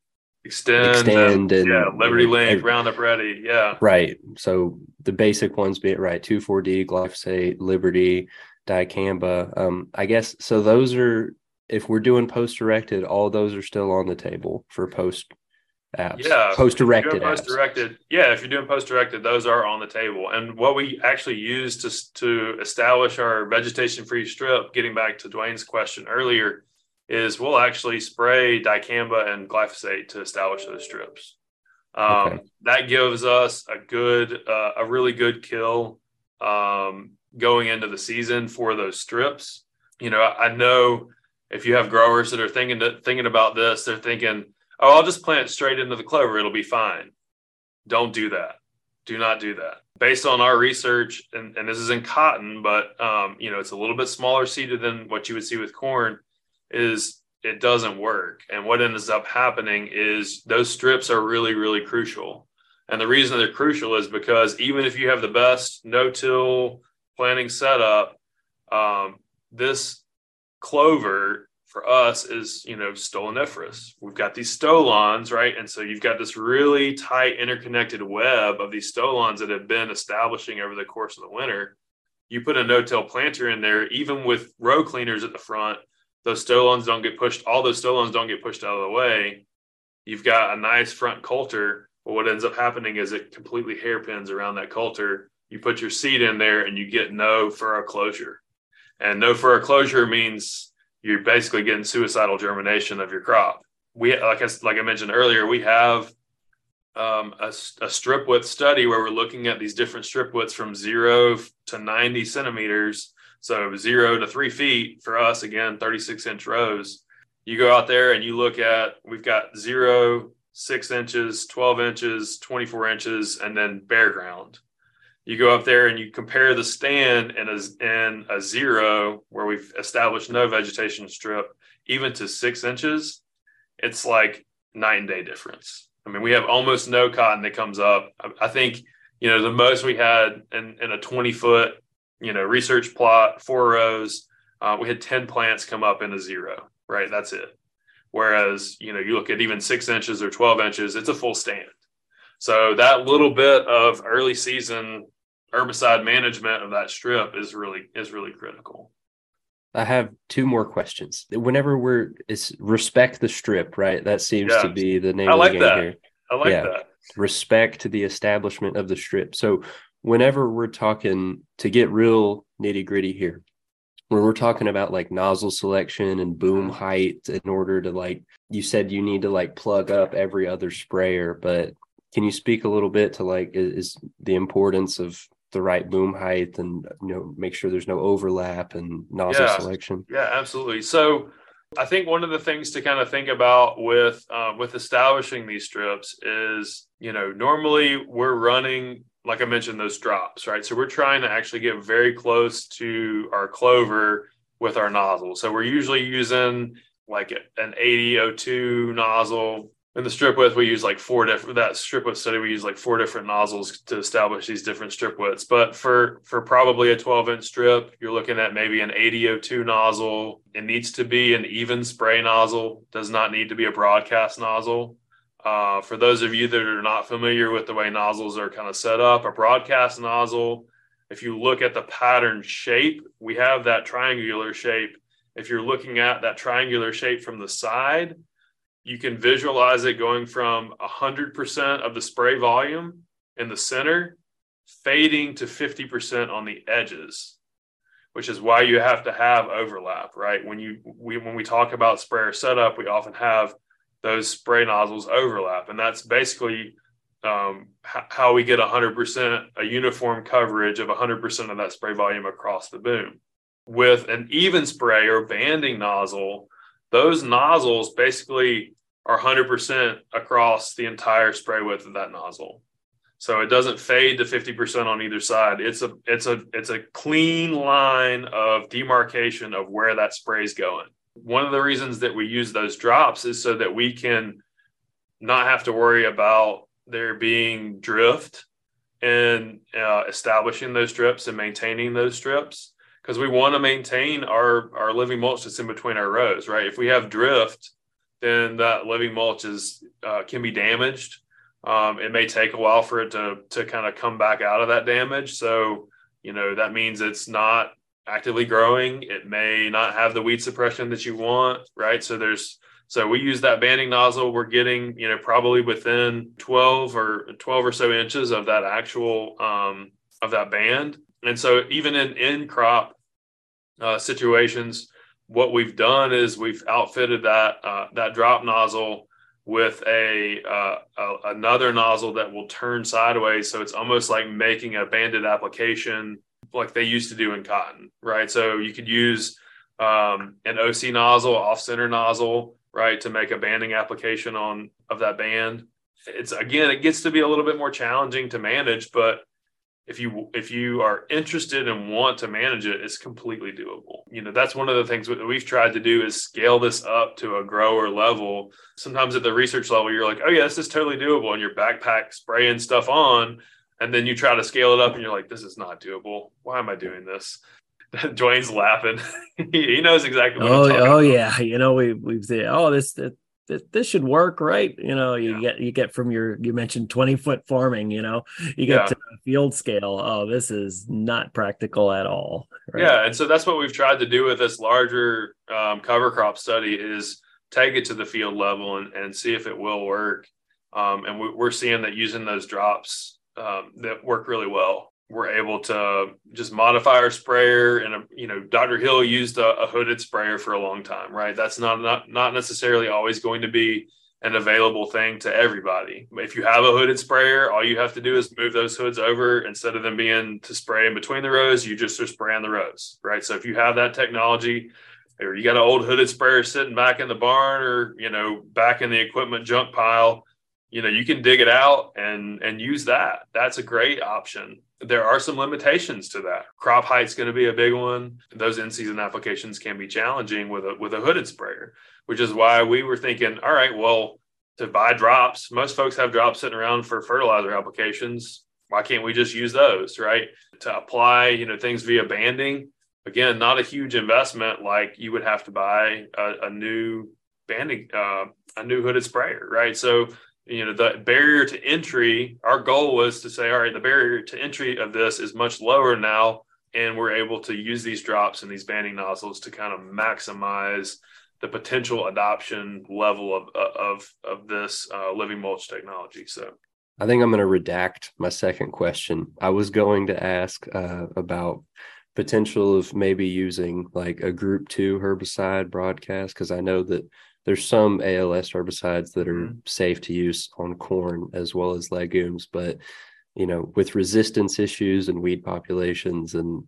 Xtend, Xtend, and, yeah, Liberty Link, Roundup Ready, yeah, right. So the basic ones, be it right, two four D, glyphosate, Liberty, dicamba. Um, I guess so. Those are if we're doing post directed, all those are still on the table for post apps. Yeah, post directed. Post directed. Yeah, if you're doing post directed, those are on the table. And what we actually use to to establish our vegetation free strip, getting back to Dwane's question earlier, is we'll actually spray dicamba and glyphosate to establish those strips. Um, okay. That gives us a good, uh, a really good kill um, going into the season for those strips. You know, I know if you have growers that are thinking to, thinking about this, they're thinking oh, I'll just plant straight into the clover. It'll be fine. Don't do that. Do not do that. Based on our research, and, and this is in cotton, but um, you know, it's a little bit smaller seeded than what you would see with corn, is it doesn't work. And what ends up happening is those strips are really, really crucial. And the reason they're crucial is because even if you have the best no-till planting setup, um, this clover for us is you know stoloniferous. We've got these stolons, right? And so you've got this really tight interconnected web of these stolons that have been establishing over the course of the winter. You put a no-till planter in there, even with row cleaners at the front, those stolons don't get pushed. All those stolons don't get pushed out of the way. You've got a nice front coulter, but what ends up happening is it completely hairpins around that coulter. You put your seed in there, and you get no furrow closure. And no furrow closure means you're basically getting suicidal germination of your crop. We like I like I mentioned earlier, we have um, a, a, strip width study where we're looking at these different strip widths from zero to 90 centimeters. So zero to three feet for us, again, 36 inch rows. You go out there and you look at, we've got zero, six inches, 12 inches, 24 inches, and then bare ground. You go up there and you compare the stand and a, and a zero where we've established no vegetation strip even to six inches it's like night and day difference. I mean we have almost no cotton that comes up. I, I think you know the most we had in, in, a 20 foot you know research plot four rows uh, we had 10 plants come up in a zero right that's it whereas you know you look at even six inches or 12 inches it's a full stand so that little bit of early season herbicide management of that strip is really is really critical. I have two more questions. Whenever we're it's respect the strip, right? That seems yeah. to be the name I like of the game that. here. I like yeah. that. Respect the establishment of the strip. So whenever we're talking to get real nitty gritty here, when we're talking about like nozzle selection and boom height in order to like you said you need to like plug up every other sprayer but can you speak a little bit to like is, the importance of the right boom height and you know make sure there's no overlap and nozzle yeah. selection? Yeah absolutely. So i think one of the things to kind of think about with uh, with establishing these strips is you know normally we're running like I mentioned, those drops, right? So we're trying to actually get very close to our clover with our nozzle. So we're usually using like an 8002 nozzle. In the strip width, we use like four different that strip width study, we use like four different nozzles to establish these different strip widths. But for for probably a 12 inch strip, you're looking at maybe an 8002 nozzle. It needs to be an even spray nozzle, does not need to be a broadcast nozzle. Uh, for those of you that are not familiar with the way nozzles are kind of set up, a broadcast nozzle, if you look at the pattern shape, we have that triangular shape. If you're looking at that triangular shape from the side, you can visualize it going from 100% of the spray volume in the center, fading to 50% on the edges, which is why you have to have overlap, right? When you we when we talk about sprayer setup, we often have those spray nozzles overlap. And that's basically um, h- how we get 100% a uniform coverage of 100% of that spray volume across the boom. With an even spray or banding nozzle, those nozzles basically are 100% across the entire spray width of that nozzle. So it doesn't fade to 50% on either side. It's a it's a it's a clean line of demarcation of where that spray is going one of the reasons that we use those drops is so that we can not have to worry about there being drift and uh, establishing those strips and maintaining those strips because we want to maintain our our living mulch that's in between our rows right? If we have drift then that living mulch is uh, can be damaged. Um, it may take a while for it to to kind of come back out of that damage. So you know that means it's not actively growing. It may not have the weed suppression that you want, right? So there's so we use that banding nozzle. We're getting, you know, probably within 12 or 12 or so inches of that actual um, of that band. And so even in in crop uh, situations, what we've done is we've outfitted that uh, that drop nozzle with a, uh, a, another nozzle that will turn sideways. So it's almost like making a banded application like they used to do in cotton, right? So you could use um, an OC nozzle, off center nozzle, right, to make a banding application on of that band. It's again, it gets to be a little bit more challenging to manage, but if you if you are interested and want to manage it, it's completely doable. You know, that's one of the things that we've tried to do is scale this up to a grower level. Sometimes at the research level, you're like, oh yeah, this is totally doable, and your backpack spraying stuff on and then you try to scale it up and you're like this is not doable why am i doing this Dwane's laughing. he knows exactly. oh, oh about. yeah. You know, we we've said, oh, this, this this should work, right? You know, you yeah. get you get from your you mentioned twenty foot farming. You know, you get yeah. to field scale. Oh, this is not practical at all. Right? Yeah, and so that's what we've tried to do with this larger um, cover crop study is take it to the field level and, and see if it will work. Um, and we, we're seeing that using those drops um, that work really well. We're able to just modify our sprayer, and a, you know, Dr. Hill used a, a, hooded sprayer for a long time, right? That's not not not necessarily always going to be an available thing to everybody. If you have a hooded sprayer, all you have to do is move those hoods over instead of them being to spray in between the rows. You just are spraying the rows, right? So if you have that technology, or you got an old hooded sprayer sitting back in the barn, or you know, back in the equipment junk pile you know you can dig it out and and use that. That's a great option. There are some limitations to that. Crop height's going to be a big one. Those in-season applications can be challenging with a with a hooded sprayer which is why we were thinking all right well to buy drops most folks have drops sitting around for fertilizer applications. Why can't we just use those right? To apply you know things via banding. Again not a huge investment like you would have to buy a, a new banding uh, a new hooded sprayer right? So you know the barrier to entry our goal was to say all right the barrier to entry of this is much lower now and we're able to use these drops and these banding nozzles to kind of maximize the potential adoption level of of of this uh, living mulch technology so. I think i'm going to redact my second question. I was going to ask uh, about potential of maybe using like a group two herbicide broadcast? Because I know that there's some ALS herbicides that are mm-hmm. safe to use on corn as well as legumes, but you know, with resistance issues and weed populations and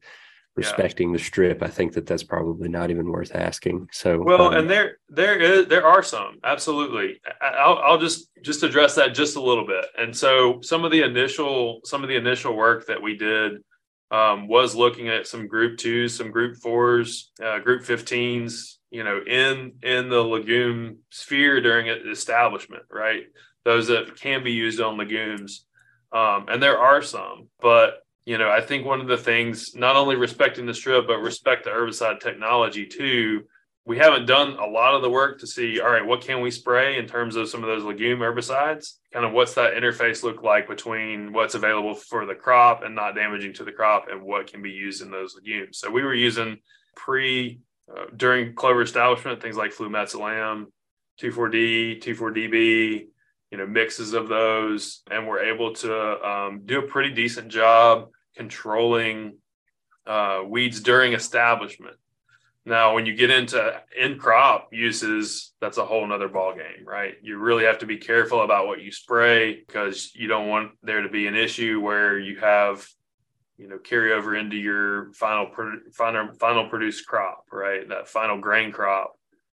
respecting yeah. the strip, I think that that's probably not even worth asking. So well, um, and there there is there are some absolutely. I'll I'll just just address that just a little bit. And so some of the initial some of the initial work that we did um, was looking at some group twos, some group fours, uh, group 15s, you know, in in the legume sphere during establishment, right? Those that can be used on legumes, um, and there are some, but you know, I think one of the things, not only respecting the strip, but respect the herbicide technology too. We haven't done a lot of the work to see, all right, what can we spray in terms of some of those legume herbicides? Kind of what's that interface look like between what's available for the crop and not damaging to the crop and what can be used in those legumes. So we were using pre uh, during clover establishment things like flumetsulam, 2,4-D, 2,4-DB, you know mixes of those and we're able to um, do a pretty decent job controlling uh, weeds during establishment now when you get into in crop uses that's a whole nother ball game right? You really have to be careful about what you spray because you don't want there to be an issue where you have you know carryover into your final final final produced crop right? That final grain crop.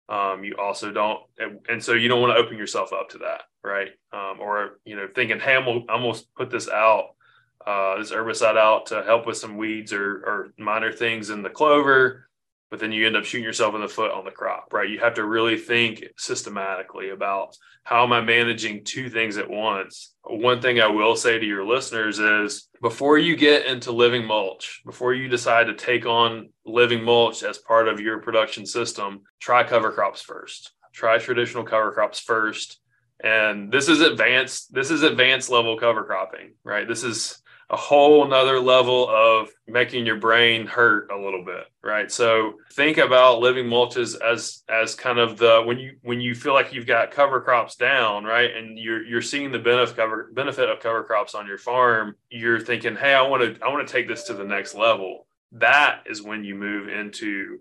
Um, you also don't and so you don't want to open yourself up to that right? Um, or you know thinking hey i'm I'm put this out uh, this herbicide out to help with some weeds or, or minor things in the clover but then you end up shooting yourself in the foot on the crop, right? You have to really think systematically about how am I managing two things at once. One thing I will say to your listeners is before you get into living mulch, before you decide to take on living mulch as part of your production system, try cover crops first. Try traditional cover crops first. And this is advanced, this is advanced level cover cropping, right? This is a whole nother level of making your brain hurt a little bit right? So think about living mulches as as kind of the when you when you feel like you've got cover crops down right? And you're you're seeing the benefit cover benefit of cover crops on your farm you're thinking hey i want to i want to take this to the next level. That is when you move into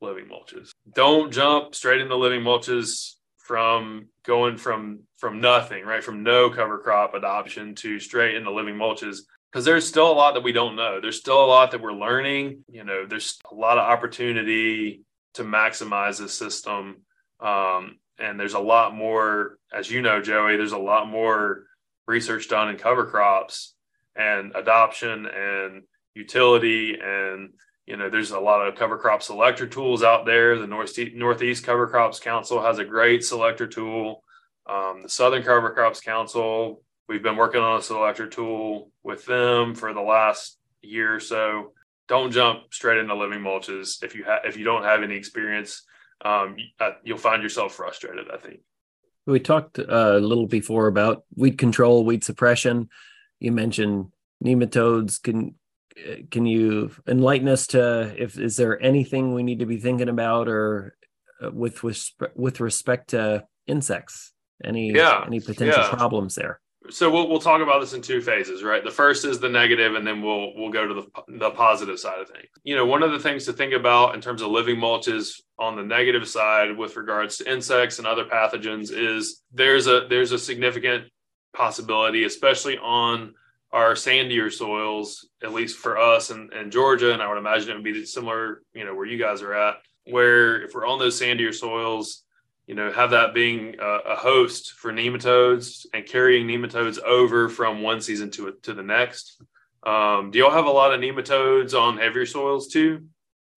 living mulches. Don't jump straight into living mulches from going from from nothing right? From no cover crop adoption to straight into living mulches because there's still a lot that we don't know. There's still a lot that we're learning. You know, there's a lot of opportunity to maximize the system. Um, and there's a lot more, as you know, Joey, there's a lot more research done in cover crops and adoption and utility. And, you know, there's a lot of cover crop selector tools out there. The Northeast, Northeast Cover Crops Council has a great selector tool. Um, the Southern Cover Crops Council We've been working on a selector tool with them for the last year or so. Don't jump straight into living mulches if you have if you don't have any experience. Um, uh, you'll find yourself frustrated. I think. We talked uh, a little before about weed control, weed suppression. You mentioned nematodes. Can can you enlighten us to if is there anything we need to be thinking about or uh, with with with respect to insects? Any yeah, any potential yeah. problems there? So we'll we'll talk about this in two phases, right? The first is the negative, and then we'll we'll go to the the positive side of things. You know, one of the things to think about in terms of living mulches on the negative side with regards to insects and other pathogens is there's a there's a significant possibility, especially on our sandier soils, at least for us and in Georgia, and I would imagine it would be similar, you know, where you guys are at, where if we're on those sandier soils you know, have that being a, a, host for nematodes and carrying nematodes over from one season to to the next. Um, do y'all have a lot of nematodes on heavier soils too?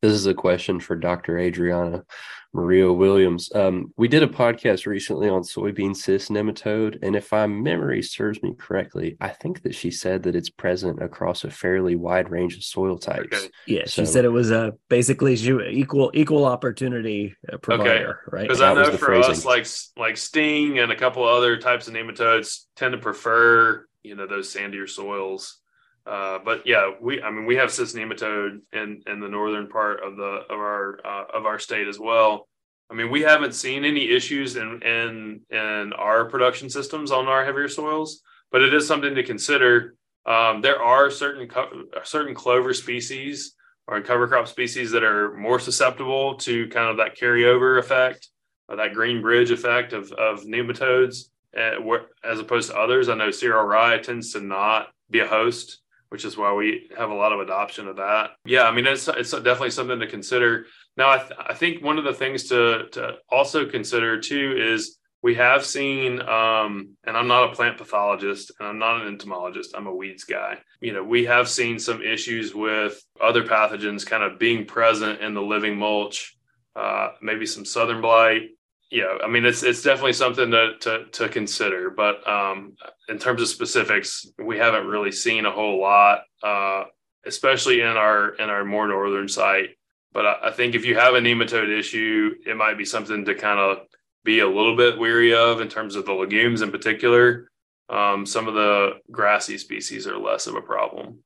This is a question for Dr. Adriana Maria Williams. Um, we did a podcast recently on soybean cyst nematode, and if my memory serves me correctly, I think that she said that it's present across a fairly wide range of soil types. Okay. Yeah, so, she said it was a basically equal equal opportunity uh, provider, okay. right? Because I know for phrasing. us, like like sting and a couple other types of nematodes tend to prefer you know those sandier soils. Uh, but yeah, we I mean we have cyst nematode in in the northern part of the of our uh, of our state as well. I mean we haven't seen any issues in in in our production systems on our heavier soils, but it is something to consider. Um, there are certain co- certain clover species or cover crop species that are more susceptible to kind of that carryover effect, or that green bridge effect of, of nematodes, uh, as opposed to others. I know cereal rye tends to not be a host, which is why we have a lot of adoption of that. Yeah, I mean, it's, it's definitely something to consider. Now, I, th- I think one of the things to, to also consider too is we have seen um, and i'm not a plant pathologist and i'm not an entomologist i'm a weeds guy you know we have seen some issues with other pathogens kind of being present in the living mulch uh, maybe some southern blight yeah i mean it's it's definitely something to to, to consider but um, in terms of specifics we haven't really seen a whole lot uh, especially in our in our more northern site but I, I think if you have a nematode issue it might be something to kind of be a little bit weary of in terms of the legumes in particular. Um, some of the grassy species are less of a problem.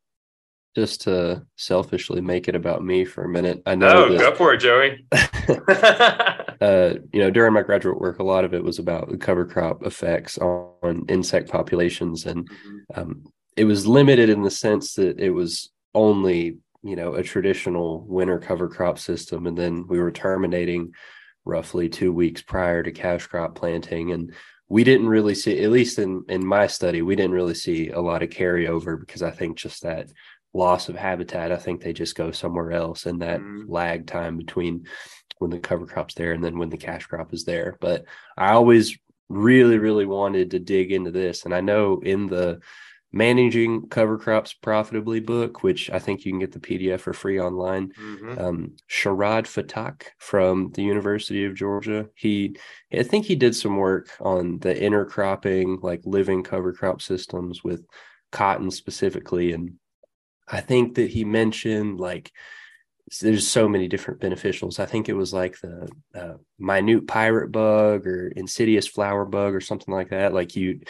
Just to selfishly make it about me for a minute, I know. Oh, that, go for it, Joey. uh, you know, during my graduate work, a lot of it was about the cover crop effects on, on insect populations, and mm-hmm. um, it was limited in the sense that it was only you know a traditional winter cover crop system, and then we were terminating roughly two weeks prior to cash crop planting. And we didn't really see, at least in, in my study, we didn't really see a lot of carryover because I think just that loss of habitat, I think they just go somewhere else and that mm. lag time between when the cover crop's there and then when the cash crop is there. But I always really, really wanted to dig into this. And I know in the managing cover crops profitably book which i think you can get the pdf for free online mm-hmm. um, sharad phatak from the university of georgia he i think he did some work on the intercropping like living cover crop systems with cotton specifically and i think that he mentioned like there's so many different beneficials. I think it was like the uh, minute pirate bug or insidious flower bug or something like that. Like you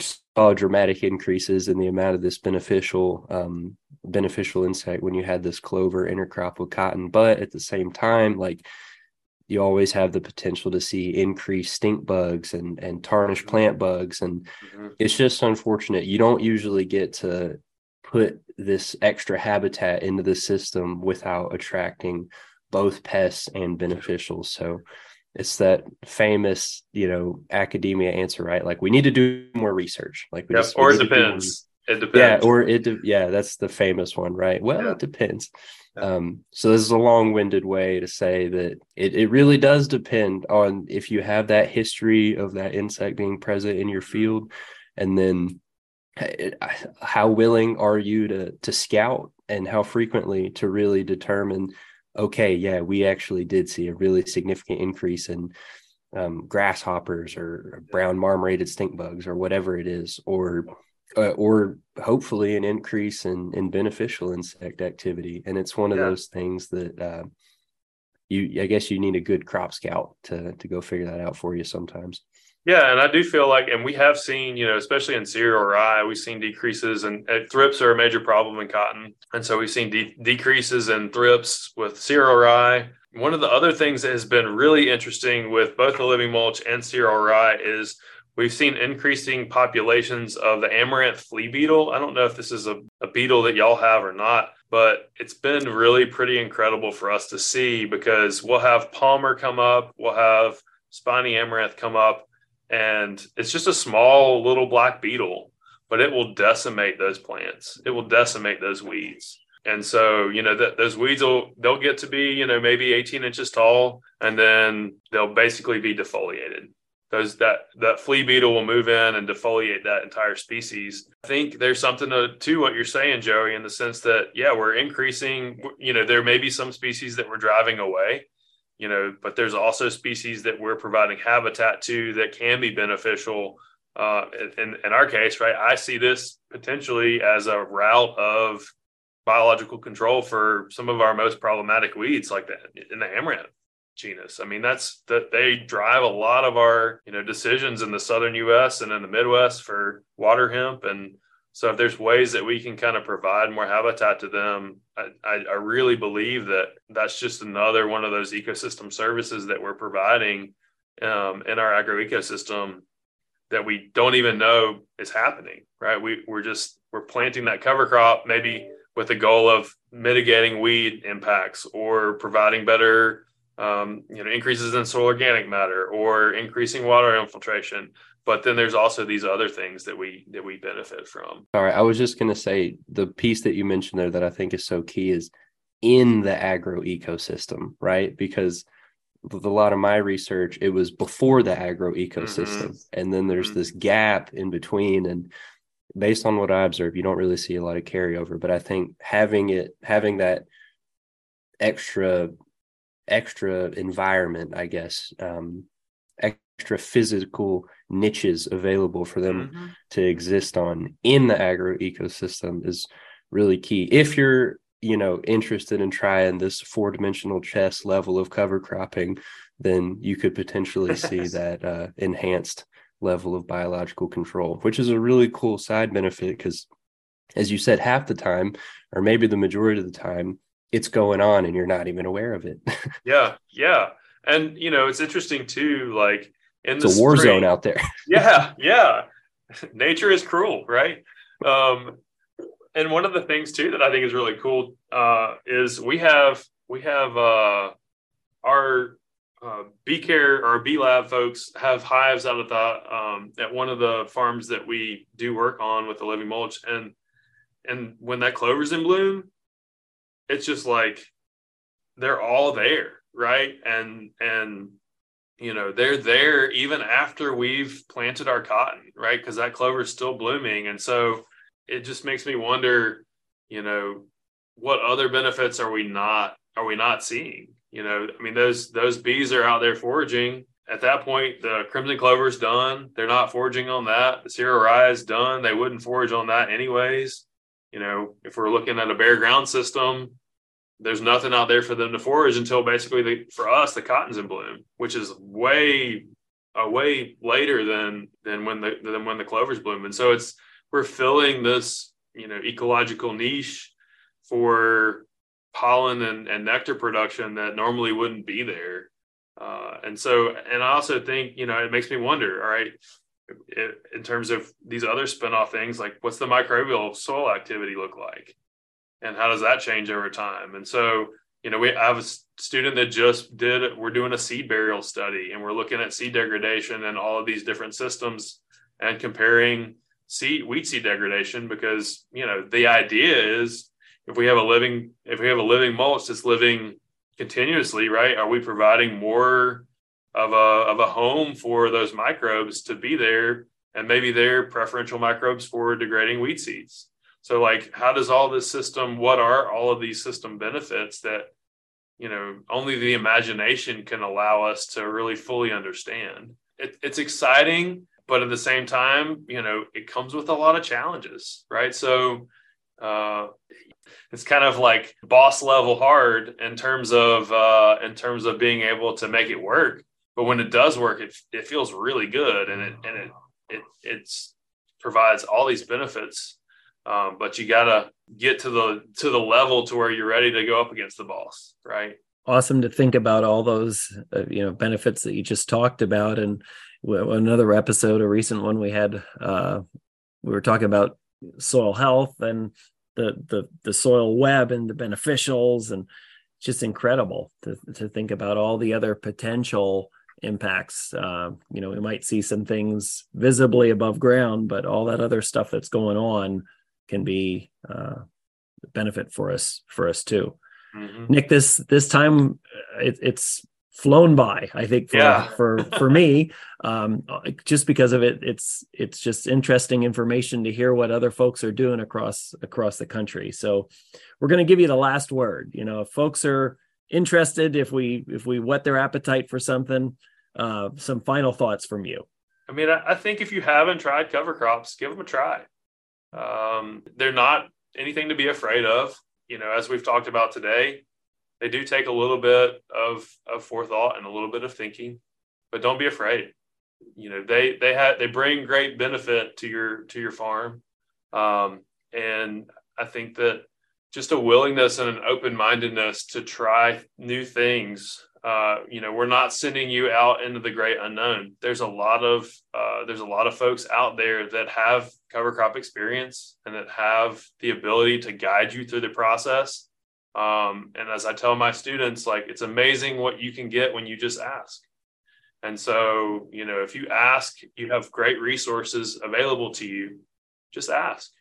saw dramatic increases in the amount of this beneficial um, beneficial insect when you had this clover intercrop with cotton. But at the same time, like you always have the potential to see increased stink bugs and and tarnished plant bugs, and mm-hmm. it's just unfortunate. You don't usually get to put this extra habitat into the system without attracting both pests and beneficials. So it's that famous you know academia answer right like we need to do more research like yep, just, or it depends it depends yeah or it de- yeah that's the famous one right well yeah. it depends yeah. um so this is a long-winded way to say that it, it really does depend on if you have that history of that insect being present in your mm-hmm. field and then how willing are you to to scout and how frequently to really determine okay, yeah, we actually did see a really significant increase in um, grasshoppers or brown marmorated stink bugs or whatever it is, or uh, or hopefully an increase in in beneficial insect activity. And it's one of yeah. those things that uh, you, I guess, you need a good crop scout to to go figure that out for you sometimes. Yeah, and I do feel like, and we have seen, you know, especially in cereal rye, we've seen decreases, and thrips are a major problem in cotton, and so we've seen de- decreases in thrips with cereal rye. One of the other things that has been really interesting with both the living mulch and cereal rye is we've seen increasing populations of the amaranth flea beetle. I don't know if this is a, a beetle that y'all have or not, but it's been really pretty incredible for us to see because we'll have palmer come up, we'll have spiny amaranth come up and it's just a small little black beetle, but it will decimate those plants. It will decimate those weeds. And so, you know, that those weeds will they'll get to be, you know, maybe 18 inches tall, and then they'll basically be defoliated. Those that that flea beetle will move in and defoliate that entire species. I think there's something to, to what you're saying, Joey, in the sense that yeah, we're increasing. You know, there may be some species that we're driving away, you know, but there's also species that we're providing habitat to that can be beneficial. Uh, in, in our case, right, I see this potentially as a route of biological control for some of our most problematic weeds, like that in the amaranth genus. I mean, that's that they drive a lot of our you know decisions in the southern U.S. and in the Midwest for water hemp and so if there's ways that we can kind of provide more habitat to them, I, I, I, really believe that that's just another one of those ecosystem services that we're providing um, in our agro ecosystem that we don't even know is happening. Right? We we're just we're planting that cover crop. Maybe with the goal of mitigating weed impacts or providing better um, you know increases in soil organic matter or increasing water infiltration but then there's also these other things that we that we benefit from all right i was just going to say the piece that you mentioned there that i think is so key is in the agro ecosystem right because with a lot of my research it was before the agro ecosystem mm-hmm. and then there's mm-hmm. this gap in between and based on what i observe you don't really see a lot of carryover but i think having it having that extra extra environment i guess um, extra physical niches available for them mm-hmm. to exist on in the agro ecosystem is really key. If you're you know interested in trying this four dimensional chess level of cover cropping then you could potentially see that uh, enhanced level of biological control which is a really cool side benefit because as you said half the time or maybe the majority of the time it's going on and you're not even aware of it. Yeah yeah. And you know it's interesting too like in the it's a war spring, zone out there. yeah, yeah. Nature is cruel, right? Um, and one of the things too that I think is really cool uh, is we have we have uh, our uh, bee care or bee lab folks have hives out at the um, at one of the farms that we do work on with the living mulch, and and when that clover's in bloom, it's just like they're all there, right? And and you know they're there even after we've planted our cotton right? Because that clover is still blooming. And so it just makes me wonder you know what other benefits are we not are we not seeing? You know i mean those those bees are out there foraging. At that point the crimson clover is done. They're not foraging on that. The cereal rye is done. They wouldn't forage on that anyways. You know if we're looking at a bare ground system there's nothing out there for them to forage until basically the, for us the cotton's in bloom, which is way uh, way later than than when the than when the clovers bloom. And so it's we're filling this you know ecological niche for pollen and, and nectar production that normally wouldn't be there. Uh, and so, and I also think, you know, it makes me wonder, all right, in terms of these other spinoff things, like what's the microbial soil activity look like? And how does that change over time? And so you know we I have a student that just did we're doing a seed burial study and we're looking at seed degradation and all of these different systems and comparing seed wheat seed degradation because you know the idea is if we have a living if we have a living mulch that's living continuously right are we providing more of a of a home for those microbes to be there and maybe they're preferential microbes for degrading wheat seeds so like how does all this system what are all of these system benefits that you know only the imagination can allow us to really fully understand. It, it's exciting, but at the same time, you know, it comes with a lot of challenges, right? So uh, it's kind of like boss level hard in terms of uh, in terms of being able to make it work. But when it does work, it it feels really good, and it and it it it's provides all these benefits um, but you got to get to the to the level to where you're ready to go up against the boss, right? Awesome to think about all those uh, you know benefits that you just talked about, and another episode, a recent one we had, uh, we were talking about soil health and the the the soil web and the beneficials, and just incredible to to think about all the other potential impacts. Uh, you know, we might see some things visibly above ground, but all that other stuff that's going on can be uh, benefit for us for us too. Mm-hmm. Nick, this this time uh, it, it's flown by. I think for yeah. for for me, um, just because of it, it's it's just interesting information to hear what other folks are doing across across the country. So we're going to give you the last word. You know, if folks are interested, if we if we whet their appetite for something, uh, some final thoughts from you. I mean, I, I think if you haven't tried cover crops, give them a try. Um, they're not anything to be afraid of. You know, as we've talked about today, they do take a little bit of, of forethought and a little bit of thinking, but don't be afraid. You know, they they had they bring great benefit to your to your farm, um, and I think that just a willingness and an open mindedness to try new things uh, you know, we're not sending you out into the great unknown. There's a lot of uh, there's a lot of folks out there that have cover crop experience and that have the ability to guide you through the process. Um, and as I tell my students, like it's amazing what you can get when you just ask. And so, you know, if you ask, you have great resources available to you. Just ask.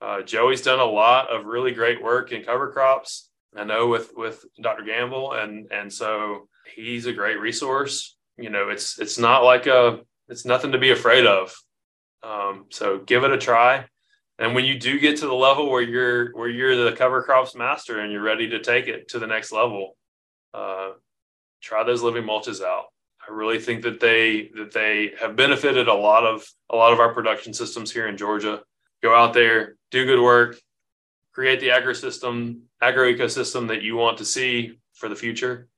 Uh, Joey's done a lot of really great work in cover crops. I know with with Dr. Gamble, and and so he's a great resource. You know, it's it's not like a it's nothing to be afraid of. Um, so give it a try. And when you do get to the level where you're where you're the cover crops master and you're ready to take it to the next level, uh, try those living mulches out. I really think that they that they have benefited a lot of a lot of our production systems here in Georgia. Go out there, do good work, create the agro system, agro ecosystem that you want to see for the future.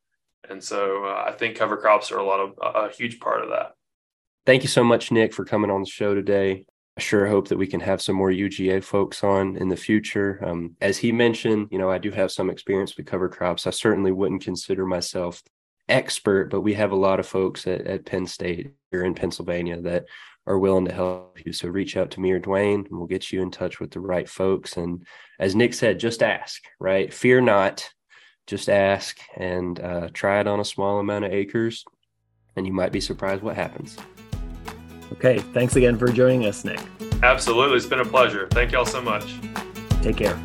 And so uh, I think cover crops are a lot of a huge part of that. Thank you so much, Nick, for coming on the show today. I sure hope that we can have some more UGA folks on in the future. Um, as he mentioned, you know, I do have some experience with cover crops. I certainly wouldn't consider myself expert, but we have a lot of folks at, at Penn State here in Pennsylvania that are willing to help you. So reach out to me or Dwane, and we'll get you in touch with the right folks. And as Nick said, just ask, right? Fear not, just ask and uh, try it on a small amount of acres, and you might be surprised what happens. Okay. Thanks again for joining us, Nick. Absolutely. It's been a pleasure. Thank y'all so much. Take care.